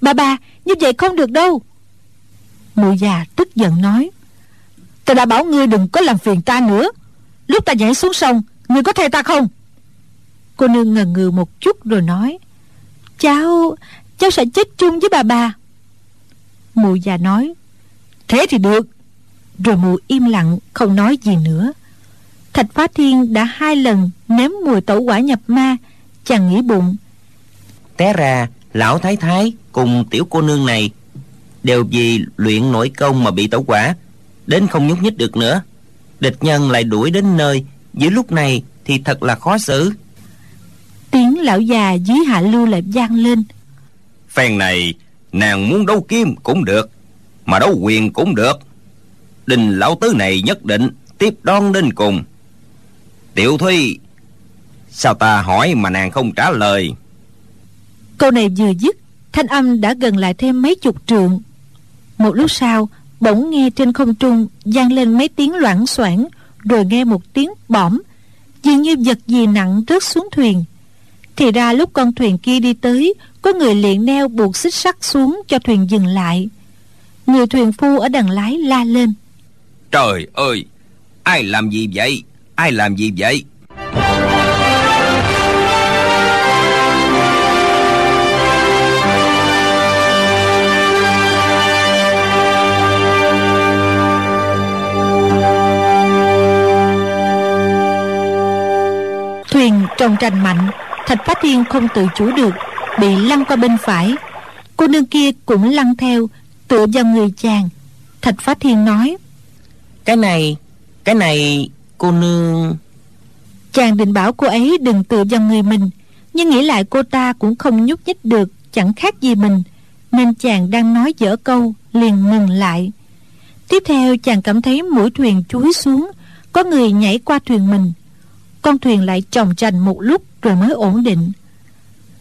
bà bà như vậy không được đâu. Mụ già tức giận nói, ta đã bảo ngươi đừng có làm phiền ta nữa. Lúc ta nhảy xuống sông, ngươi có theo ta không? Cô nương ngần ngừ một chút rồi nói, cháu cháu sẽ chết chung với bà bà mụ già nói thế thì được. Rồi mụ im lặng không nói gì nữa. Thạch phá thiên đã hai lần nếm mùi tẩu quả nhập ma chàng nghĩ bụng. Té ra lão thái thái cùng tiểu cô nương này đều vì luyện nổi công mà bị tẩu quả đến không nhúc nhích được nữa. Địch nhân lại đuổi đến nơi giữa lúc này thì thật là khó xử. Tiếng lão già dưới hạ lưu lại vang lên. Phen này nàng muốn đấu kim cũng được, mà đấu quyền cũng được. Đình lão tứ này nhất định tiếp đón đến cùng. Tiểu thúy sao ta hỏi mà nàng không trả lời? Câu này vừa dứt, thanh âm đã gần lại thêm mấy chục trượng. Một lúc sau, bỗng nghe trên không trung vang lên mấy tiếng loảng xoảng, rồi nghe một tiếng bõm. Dường như vật gì nặng rớt xuống thuyền thì ra lúc con thuyền kia đi tới có người liền neo buộc xích sắt xuống cho thuyền dừng lại. Người thuyền phu ở đằng lái la lên. Trời ơi ai làm gì vậy? Ai làm gì vậy? Thuyền trồng trành mạnh thạch phá thiên không tự chủ được bị lăn qua bên phải. Cô nương kia cũng lăn theo tựa vào người chàng. Thạch phá thiên nói cái này cái này cô nương. Chàng định bảo cô ấy đừng tựa vào người mình nhưng nghĩ lại cô ta cũng không nhúc nhích được chẳng khác gì mình nên chàng đang nói dở câu liền ngừng lại. Tiếp theo chàng cảm thấy mũi thuyền chuối xuống có người nhảy qua thuyền mình. Con thuyền lại trồng trành một lúc rồi mới ổn định.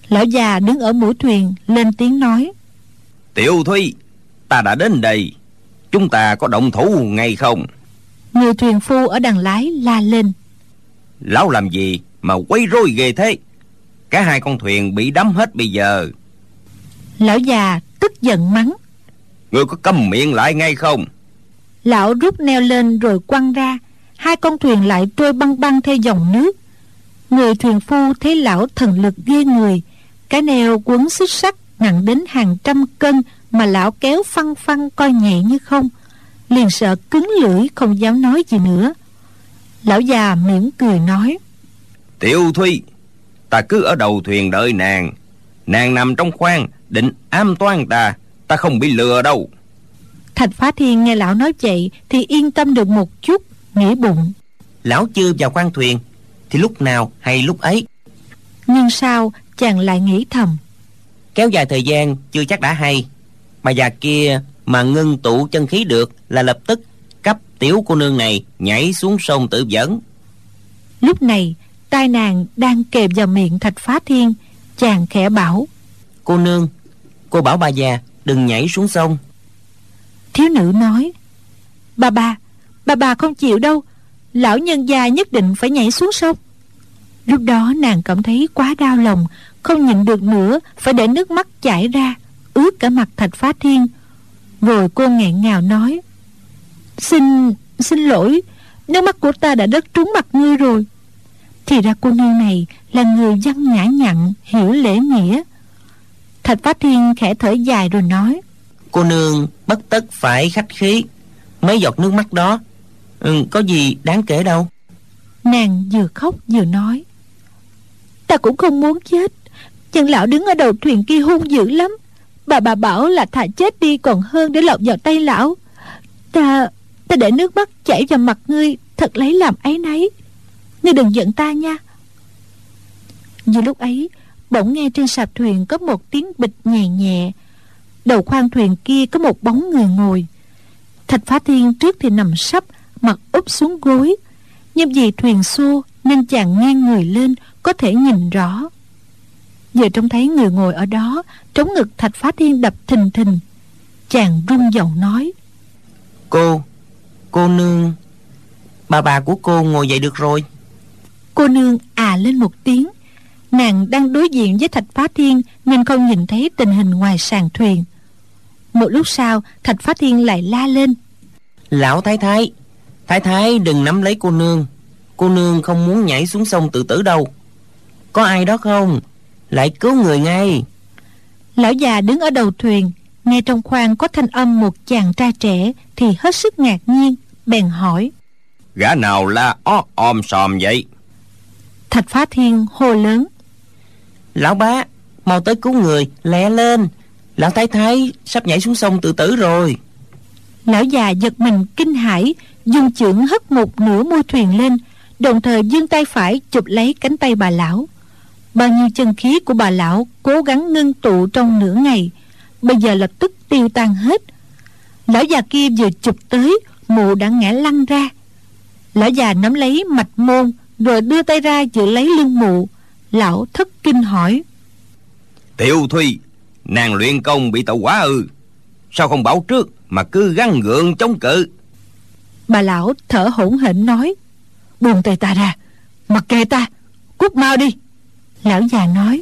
Lão già đứng ở mũi thuyền lên tiếng nói. Tiểu thúy ta đã đến đây. Chúng ta có động thủ ngay không? Người thuyền phu ở đằng lái la lên. Lão làm gì mà quấy rối ghê thế? Cả hai con thuyền bị đắm hết bây giờ. Lão già tức giận mắng. Người có câm miệng lại ngay không? Lão rút neo lên rồi quăng ra. Hai con thuyền lại trôi băng băng theo dòng nước người thuyền phu thấy lão thần lực ghê người cái neo quấn xích sắt nặng đến hàng trăm cân mà lão kéo phăng phăng coi nhẹ như không liền sợ cứng lưỡi không dám nói gì nữa. Lão già mỉm cười nói tiểu thúy ta cứ ở đầu thuyền đợi nàng. Nàng nằm trong khoang định ám toán ta ta không bị lừa đâu. Thạch phá thiên nghe lão nói vậy thì yên tâm được một chút nghĩ bụng. Lão chưa vào khoang thuyền thì lúc nào hay lúc ấy. Nhưng sao chàng lại nghĩ thầm? Kéo dài thời gian chưa chắc đã hay. Bà già kia mà ngưng tụ chân khí được là lập tức cấp tiểu cô nương này nhảy xuống sông tự vẫn lúc này tai nàng đang kề vào miệng thạch phá thiên chàng khẽ bảo cô nương cô bảo bà già đừng nhảy xuống sông. Thiếu nữ nói bà bà bà bà không chịu đâu lão nhân gia nhất định phải nhảy xuống sông. Lúc đó nàng cảm thấy quá đau lòng, không nhịn được nữa, phải để nước mắt chảy ra, ướt cả mặt thạch phá thiên. Rồi cô nghẹn ngào nói, xin xin lỗi, nước mắt của ta đã đất trúng mặt ngươi rồi. Thì ra cô nương này là người văn nhã nhặn, hiểu lễ nghĩa. Thạch phá thiên khẽ thở dài rồi nói, cô nương bất tất phải khách khí mấy giọt nước mắt đó ừ, có gì đáng kể đâu. Nàng vừa khóc vừa nói. Ta cũng không muốn chết. Chân lão đứng ở đầu thuyền kia hung dữ lắm? Bà bà bảo là thà chết đi còn hơn để lọt vào tay lão. Ta ta để nước mắt chảy vào mặt ngươi thật lấy làm ấy nấy ngươi đừng giận ta nha. Vừa lúc ấy bỗng nghe trên sạp thuyền có một tiếng bịch nhẹ nhẹ. Đầu khoang thuyền kia có một bóng người ngồi. Thạch phá thiên trước thì nằm sấp mặt úp xuống gối. Nhưng vì thuyền xô nên chàng ngang người lên có thể nhìn rõ. Giờ trông thấy người ngồi ở đó trống ngực thạch phá thiên đập thình thình. Chàng rung giọng nói cô cô nương bà bà của cô ngồi dậy được rồi. Cô nương à lên một tiếng. Nàng đang đối diện với thạch phá thiên nên không nhìn thấy tình hình ngoài sàn thuyền. Một lúc sau thạch phá thiên lại la lên. Lão thái thái thái thái đừng nắm lấy cô nương. Cô nương không muốn nhảy xuống sông tự tử đâu. Có ai đó không? Lại cứu người ngay. Lão già đứng ở đầu thuyền nghe trong khoang có thanh âm một chàng trai trẻ thì hết sức ngạc nhiên bèn hỏi. Gã nào la ó om sòm vậy? Thạch phá thiên hô lớn. Lão bá Mau tới cứu người Lẹ lên. Lão thái thái sắp nhảy xuống sông tự tử rồi. Lão già giật mình kinh hãi Dùng chưởng hất một nửa môi thuyền lên, Đồng thời giương tay phải chụp lấy cánh tay bà lão. Bao nhiêu chân khí của bà lão Cố gắng ngưng tụ trong nửa ngày, Bây giờ lập tức tiêu tan hết. Lão già kia vừa chụp tới Mụ đã ngã lăn ra. Lão già nắm lấy mạch môn, Rồi đưa tay ra giữ lấy lưng mụ Lão thất kinh hỏi, Tiểu Thuy, Nàng luyện công bị tẩu quá ư? Sao không bảo trước Mà cứ găng gượng chống cự? Bà lão thở hổn hển nói Buông tay ta ra Mặc kệ ta Cút mau đi. Lão già nói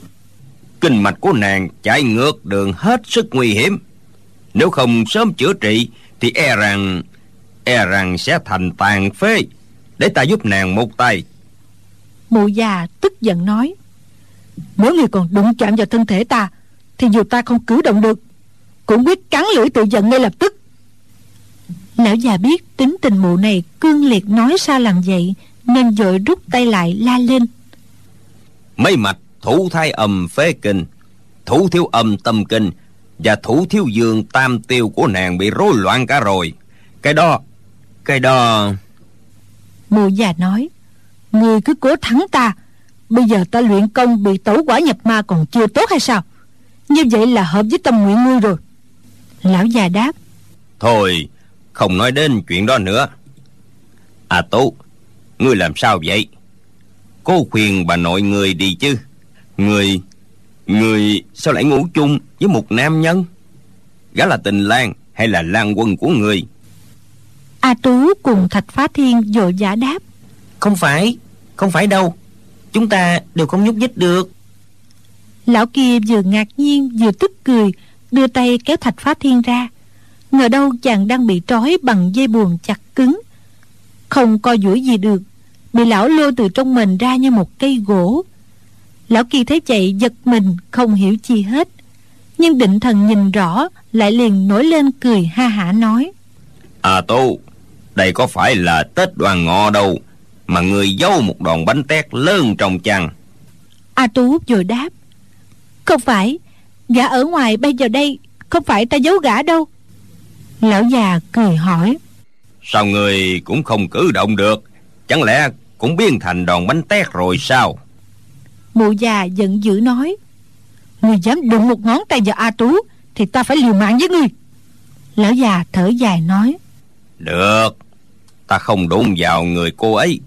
Kinh mạch của nàng chạy ngược đường hết sức nguy hiểm. Nếu không sớm chữa trị Thì e rằng E rằng sẽ thành tàn phế. Để ta giúp nàng một tay. Mụ già tức giận nói Nếu người còn đụng chạm vào thân thể ta Thì dù ta không cử động được Cũng biết cắn lưỡi tự giận ngay lập tức Lão già biết tính tình mụ này cương liệt nói sao làm vậy Nên vội rút tay lại la lên. Mấy mạch thủ thai âm phế kinh Thủ thiếu âm tâm kinh Và thủ thiếu dương tam tiêu của nàng bị rối loạn cả rồi. Cái đó Cái đó Mụ già nói Người cứ cố thắng ta Bây giờ ta luyện công bị tẩu quả nhập ma còn chưa tốt hay sao? Như vậy là hợp với tâm nguyện ngươi rồi. Lão già đáp Thôi Không nói đến chuyện đó nữa. À Tú Ngươi làm sao vậy? Cô khuyên bà nội người đi chứ. Người Người sao lại ngủ chung với một nam nhân? Gã là tình lang Hay là lang quân của người? A Tú cùng Thạch Phá Thiên vội giả đáp. Không phải Không phải đâu. Chúng ta đều không nhúc nhích được. Lão kia vừa ngạc nhiên vừa tức cười Đưa tay kéo Thạch Phá Thiên ra Ngờ đâu chàng đang bị trói bằng dây buồn chặt cứng. Không co duỗi gì được Bị lão lôi từ trong mình ra như một cây gỗ. Lão kia thấy vậy giật mình Không hiểu chi hết. Nhưng định thần nhìn rõ Lại liền nổi lên cười ha hả nói. À Tú Đây có phải là Tết đoàn ngọ đâu Mà người giấu một đòn bánh tét lớn trong chăng A Tú rồi đáp. Không phải Gã ở ngoài bay vào đây Không phải ta giấu gã đâu Lão già cười hỏi. Sao người cũng không cử động được? Chẳng lẽ cũng biến thành đòn bánh tét rồi sao? Mụ già giận dữ nói. Người dám đụng một ngón tay vào A Tú Thì ta phải liều mạng với ngươi. Lão già thở dài nói. Được Ta không đụng vào người cô ấy.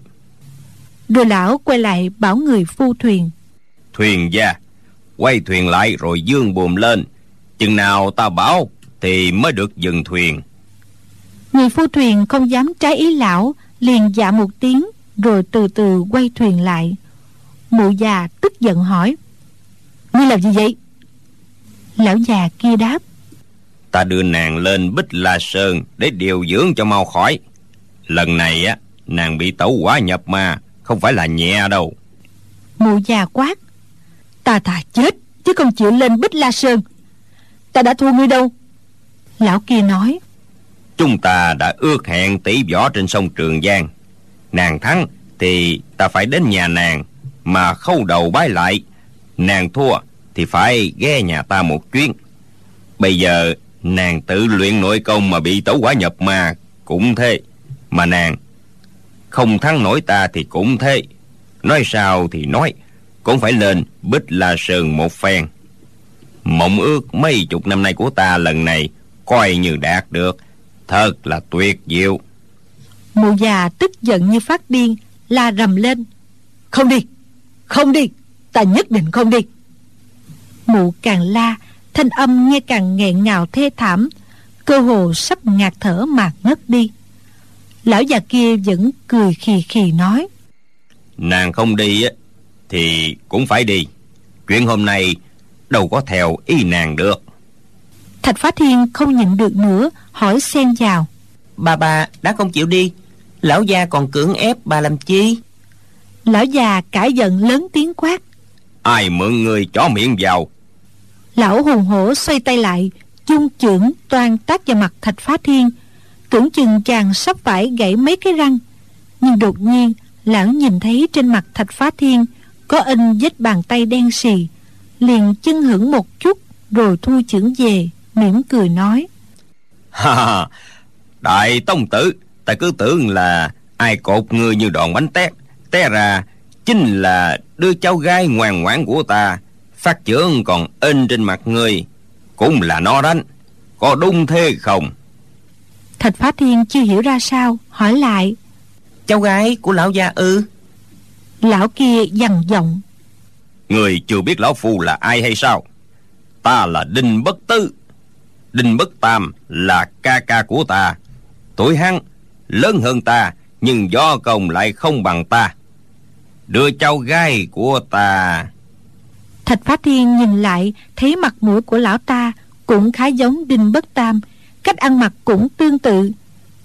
Rồi lão quay lại bảo người phu thuyền. Thuyền gia Quay thuyền lại rồi dương buồm lên. Chừng nào ta bảo Thì mới được dừng thuyền. Người phu thuyền không dám trái ý lão Liền dạ một tiếng Rồi từ từ quay thuyền lại. Mụ già tức giận hỏi Ngươi làm gì vậy? Lão già kia đáp Ta đưa nàng lên Bích La Sơn Để điều dưỡng cho mau khỏi. Lần này á Nàng bị tẩu quả nhập ma Không phải là nhẹ đâu. Mụ già quát Ta thà chết Chứ không chịu lên Bích La Sơn. Ta đã thua ngươi đâu Lão kia nói, Chúng ta đã ước hẹn tỷ võ trên sông Trường Giang. Nàng thắng Thì ta phải đến nhà nàng, Mà khâu đầu bái lại, Nàng thua Thì phải ghé nhà ta một chuyến. Bây giờ nàng tự luyện nội công Mà bị tẩu quả nhập ma Cũng thế, Mà nàng Không thắng nổi ta thì cũng thế. Nói sao thì nói, Cũng phải lên Bích La sườn một phen. Mộng ước mấy chục năm nay của ta lần này Coi như đạt được. Thật là tuyệt diệu. Mụ già tức giận như phát điên La rầm lên. Không đi, không đi Ta nhất định không đi. Mụ càng la Thanh âm nghe càng nghẹn ngào thê thảm. Cơ hồ sắp ngạt thở mà ngất đi. Lão già kia vẫn cười khì khì nói. Nàng không đi á Thì cũng phải đi. Chuyện hôm nay đâu có theo ý nàng được Thạch Phá Thiên không nhịn được nữa Hỏi xen vào. Bà bà đã không chịu đi. Lão gia còn cưỡng ép bà làm chi? Lão già cãi giận lớn tiếng quát. Ai mượn người chó miệng vào? Lão hùng hổ xoay tay lại Chung chưởng toan tác vào mặt Thạch Phá Thiên. Tưởng chừng chàng sắp phải gãy mấy cái răng. Nhưng đột nhiên Lão nhìn thấy trên mặt Thạch Phá Thiên Có in vết bàn tay đen xì. Liền chân hững một chút rồi thu chưởng về mỉm cười nói. Ha đại tông tử ta cứ tưởng là ai cột người như đòn bánh tét. Té ra chính là đứa cháu gái ngoan ngoãn của ta. Phát trưởng còn in trên mặt người cũng là nó đánh có đúng thế không? Thạch phá thiên chưa hiểu ra sao hỏi lại. Cháu gái của lão gia ư? Lão kia dằn giọng. Người chưa biết lão phu là ai hay sao? Ta là đinh bất tư đinh bất tam là ca ca của ta. Tuổi hắn lớn hơn ta nhưng do công lại không bằng ta. Đưa cháu gái của ta. Thạch phá thiên nhìn lại thấy mặt mũi của lão ta cũng khá giống đinh bất tam cách ăn mặc cũng tương tự.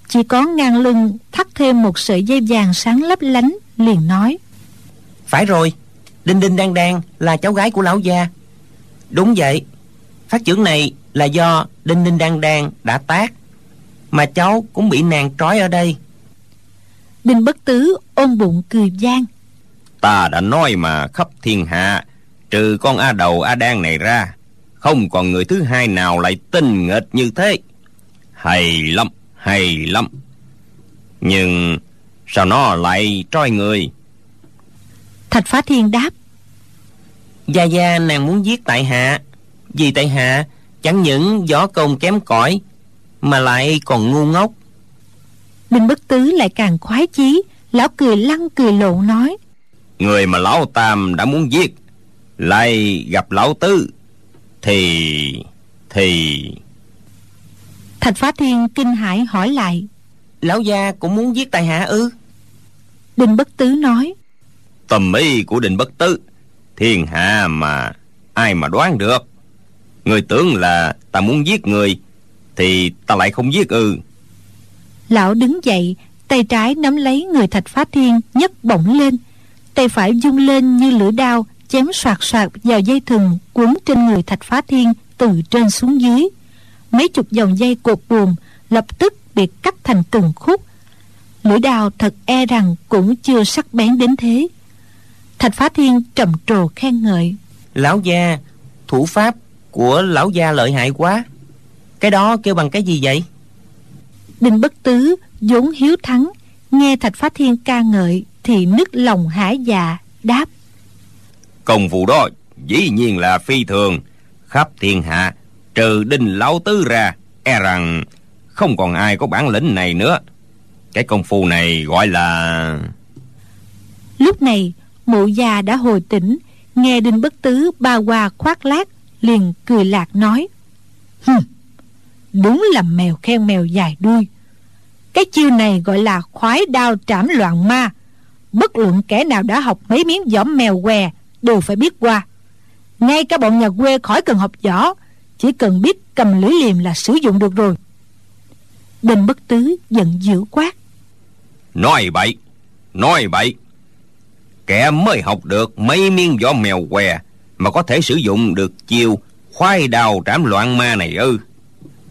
Chỉ có ngang lưng thắt thêm một sợi dây vàng sáng lấp lánh liền nói. Phải rồi đinh đinh đang đang là cháu gái của lão gia. Đúng vậy phát trưởng này là do đinh đinh đang đang đã tác mà cháu cũng bị nàng trói ở đây. Đinh bất tứ ôm bụng cười gian. Ta đã nói mà khắp thiên hạ trừ con a đầu a đan này ra không còn người thứ hai nào lại tinh nghịch như thế. Hay lắm hay lắm. Nhưng sao nó lại trói người? Thạch phá thiên đáp. Gia gia nàng muốn giết tại hạ. Vì tại hạ chẳng những võ công kém cỏi mà lại còn ngu ngốc. Đinh bất tứ lại càng khoái chí lão cười lăn cười lộn nói. Người mà lão tam đã muốn giết lại gặp lão tứ thì thì. Thạch phá thiên kinh hãi hỏi lại. Lão gia cũng muốn giết tại hạ ư? Đinh bất tứ nói. Tầm ý của đinh bất tứ thiên hạ mà ai mà đoán được người tưởng là ta muốn giết người thì ta lại không giết ư. Lão đứng dậy tay trái nắm lấy người thạch phá thiên nhấc bổng lên. Tay phải dung lên như lưỡi đao chém soạt soạt vào dây thừng quấn trên người thạch phá thiên từ trên xuống dưới. Mấy chục dòng dây cột buồm lập tức bị cắt thành từng khúc. Lưỡi đao thật e rằng cũng chưa sắc bén đến thế. Thạch phá thiên trầm trồ khen ngợi. Lão gia thủ pháp của lão gia lợi hại quá. Cái đó kêu bằng cái gì vậy? Đinh bất tứ vốn hiếu thắng nghe thạch phá thiên ca ngợi thì nức lòng hả dạ đáp. Công vụ đó dĩ nhiên là phi thường. Khắp thiên hạ trừ đinh lão tứ ra e rằng không còn ai có bản lĩnh này nữa. Cái công phu này gọi là lúc này mụ già đã hồi tỉnh nghe đinh bất tứ ba qua khoác lác liền cười lạc nói Hừm, đúng là mèo khen mèo dài đuôi. Cái chiêu này gọi là khoái đao trảm loạn ma. Bất luận kẻ nào đã học mấy miếng võ mèo què đều phải biết qua. Ngay cả bọn nhà quê khỏi cần học võ chỉ cần biết cầm lưỡi liềm là sử dụng được rồi. Đinh bất tứ giận dữ quát nói bậy nói bậy. Kẻ mới học được mấy miếng võ mèo què mà có thể sử dụng được chiêu khoai đào trảm loạn ma này ư?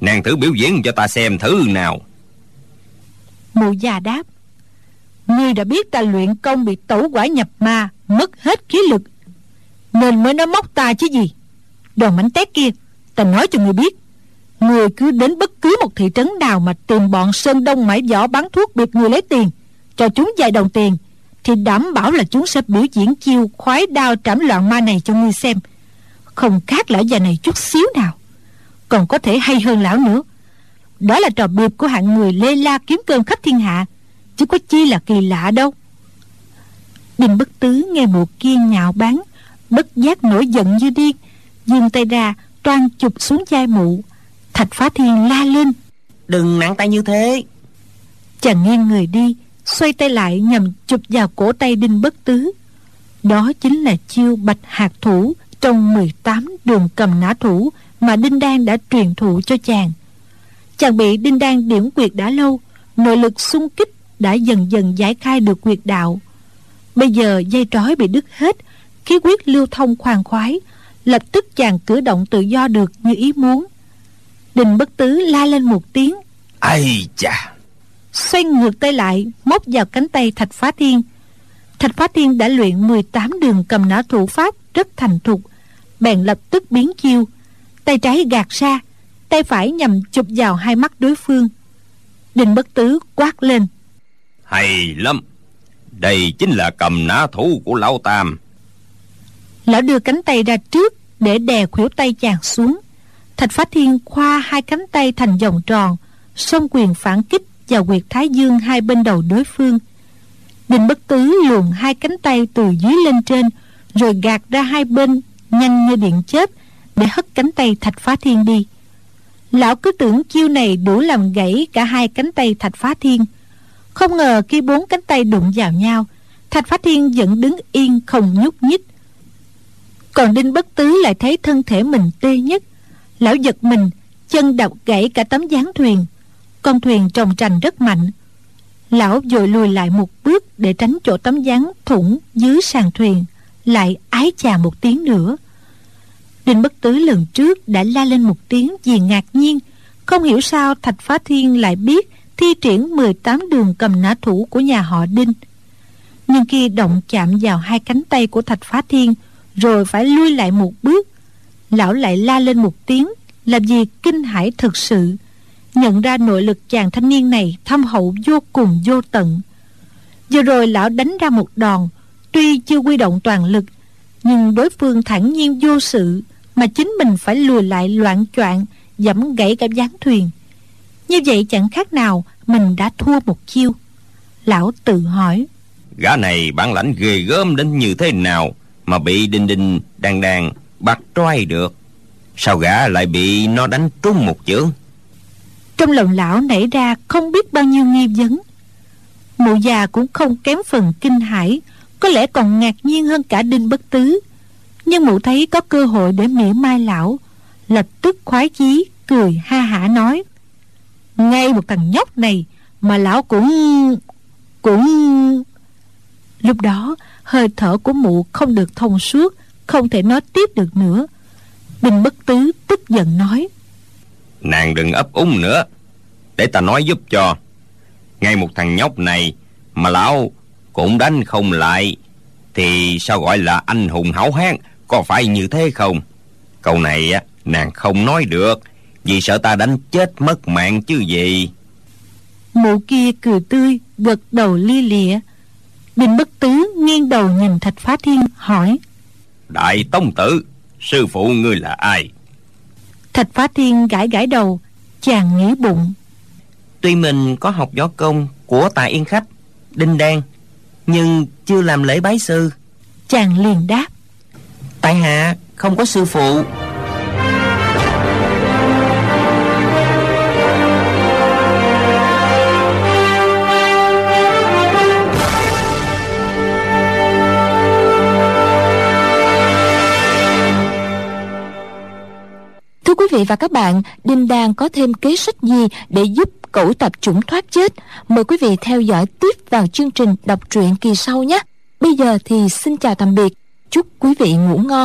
Nàng thử biểu diễn cho ta xem thử nào. Mụ già đáp, ngươi đã biết ta luyện công bị tẩu quả nhập ma, mất hết khí lực, nên mới nói móc ta chứ gì. Đòn mảnh tét kia, ta nói cho ngươi biết người cứ đến bất cứ một thị trấn nào mà tìm bọn sơn đông mãi võ bán thuốc biệt người lấy tiền, cho chúng vài đồng tiền thì đảm bảo là chúng sẽ biểu diễn chiêu khoái đao trảm loạn ma này cho ngươi xem. Không khác lão già này chút xíu nào. Còn có thể hay hơn lão nữa. Đó là trò biệp của hạng người lê la kiếm cơm khắp thiên hạ. Chứ có chi là kỳ lạ đâu. Đinh bất tứ nghe mụ kia nhạo báng bất giác nổi giận như điên giương tay ra toan chụp xuống vai mụ thạch phá thiên la lên. Đừng nặng tay như thế. Chàng nghiêng người đi xoay tay lại nhằm chụp vào cổ tay đinh bất tứ. Đó chính là chiêu bạch hạt thủ trong 18 đường cầm nã thủ mà đinh đan đã truyền thụ cho chàng. Chàng bị đinh đan điểm quyệt đã lâu, nội lực xung kích đã dần dần giải khai được quyệt đạo. Bây giờ dây trói bị đứt hết, khí huyết lưu thông khoan khoái, lập tức chàng cử động tự do được như ý muốn. Đình bất tứ la lên một tiếng. Ai chà! Xoay ngược tay lại móc vào cánh tay thạch phá thiên. Thạch phá thiên đã luyện 18 đường cầm nã thủ pháp rất thành thục. Bèn lập tức biến chiêu. Tay trái gạt ra tay phải nhằm chụp vào hai mắt đối phương. Đinh bất tứ quát lên. Hay lắm! Đây chính là cầm nã thủ của lão tam. Lão đưa cánh tay ra trước để đè khuỷu tay chàng xuống. Thạch phá thiên khoa hai cánh tay thành vòng tròn xông quyền phản kích vào quyệt thái dương hai bên đầu đối phương. Đinh bất tứ luồn hai cánh tay từ dưới lên trên, rồi gạt ra hai bên nhanh như điện chớp, để hất cánh tay thạch phá thiên đi. Lão cứ tưởng chiêu này đủ làm gãy cả hai cánh tay thạch phá thiên. Không ngờ khi bốn cánh tay đụng vào nhau, thạch phá thiên vẫn đứng yên không nhúc nhích. Còn đinh bất tứ lại thấy thân thể mình tê nhất. Lão giật mình, chân đập gãy cả tấm gián thuyền con thuyền trồng trành rất mạnh. Lão vội lùi lại một bước để tránh chỗ tấm gián thủng dưới sàn thuyền, lại ái chà một tiếng nữa. Đinh bất tứ lần trước đã la lên một tiếng vì ngạc nhiên, không hiểu sao thạch phá thiên lại biết thi triển 18 đường cầm nã thủ của nhà họ đinh. Nhưng khi động chạm vào hai cánh tay của thạch phá thiên, rồi phải lui lại một bước, lão lại la lên một tiếng làm gì kinh hãi thực sự nhận ra nội lực chàng thanh niên này thâm hậu vô cùng vô tận. Vừa rồi lão đánh ra một đòn, tuy chưa quy động toàn lực, nhưng đối phương thản nhiên vô sự mà chính mình phải lùi lại loạn choạng, dẫm gãy cả gián thuyền. Như vậy chẳng khác nào mình đã thua một chiêu. Lão tự hỏi, gã này bản lãnh ghê gớm đến như thế nào mà bị đinh đinh đàn đàn bắt trói được? Sao gã lại bị nó đánh trúng một chưởng? Trong lòng lão nảy ra không biết bao nhiêu nghi vấn. Mụ già cũng không kém phần kinh hãi, có lẽ còn ngạc nhiên hơn cả đinh bất tứ. Nhưng mụ thấy có cơ hội để mỉa mai lão, lập tức khoái chí, cười ha hả nói, ngay một thằng nhóc này mà lão cũng cũng lúc đó, hơi thở của mụ không được thông suốt, không thể nói tiếp được nữa. Đinh bất tứ tức giận nói nàng đừng ấp úng nữa. Để ta nói giúp cho. Ngay một thằng nhóc này mà lão cũng đánh không lại thì sao gọi là anh hùng hảo hán có phải như thế không? Câu này á nàng không nói được vì sợ ta đánh chết mất mạng chứ gì. Mụ kia cười tươi gật đầu lia lịa. Đinh bất tứ nghiêng đầu nhìn thạch phá thiên hỏi. Đại tông tử sư phụ ngươi là ai thạch phá thiên gãi gãi đầu chàng nghĩ bụng. Tuy mình có học võ công của tài yên khách đinh đan nhưng chưa làm lễ bái sư. Chàng liền đáp. Tại hạ không có sư phụ Thưa quý vị và các bạn, Đinh Đan có thêm kế sách gì để giúp cẩu tập chủng thoát chết? Mời quý vị theo dõi tiếp vào chương trình đọc truyện kỳ sau nhé. Bây giờ thì xin chào tạm biệt. Chúc quý vị ngủ ngon.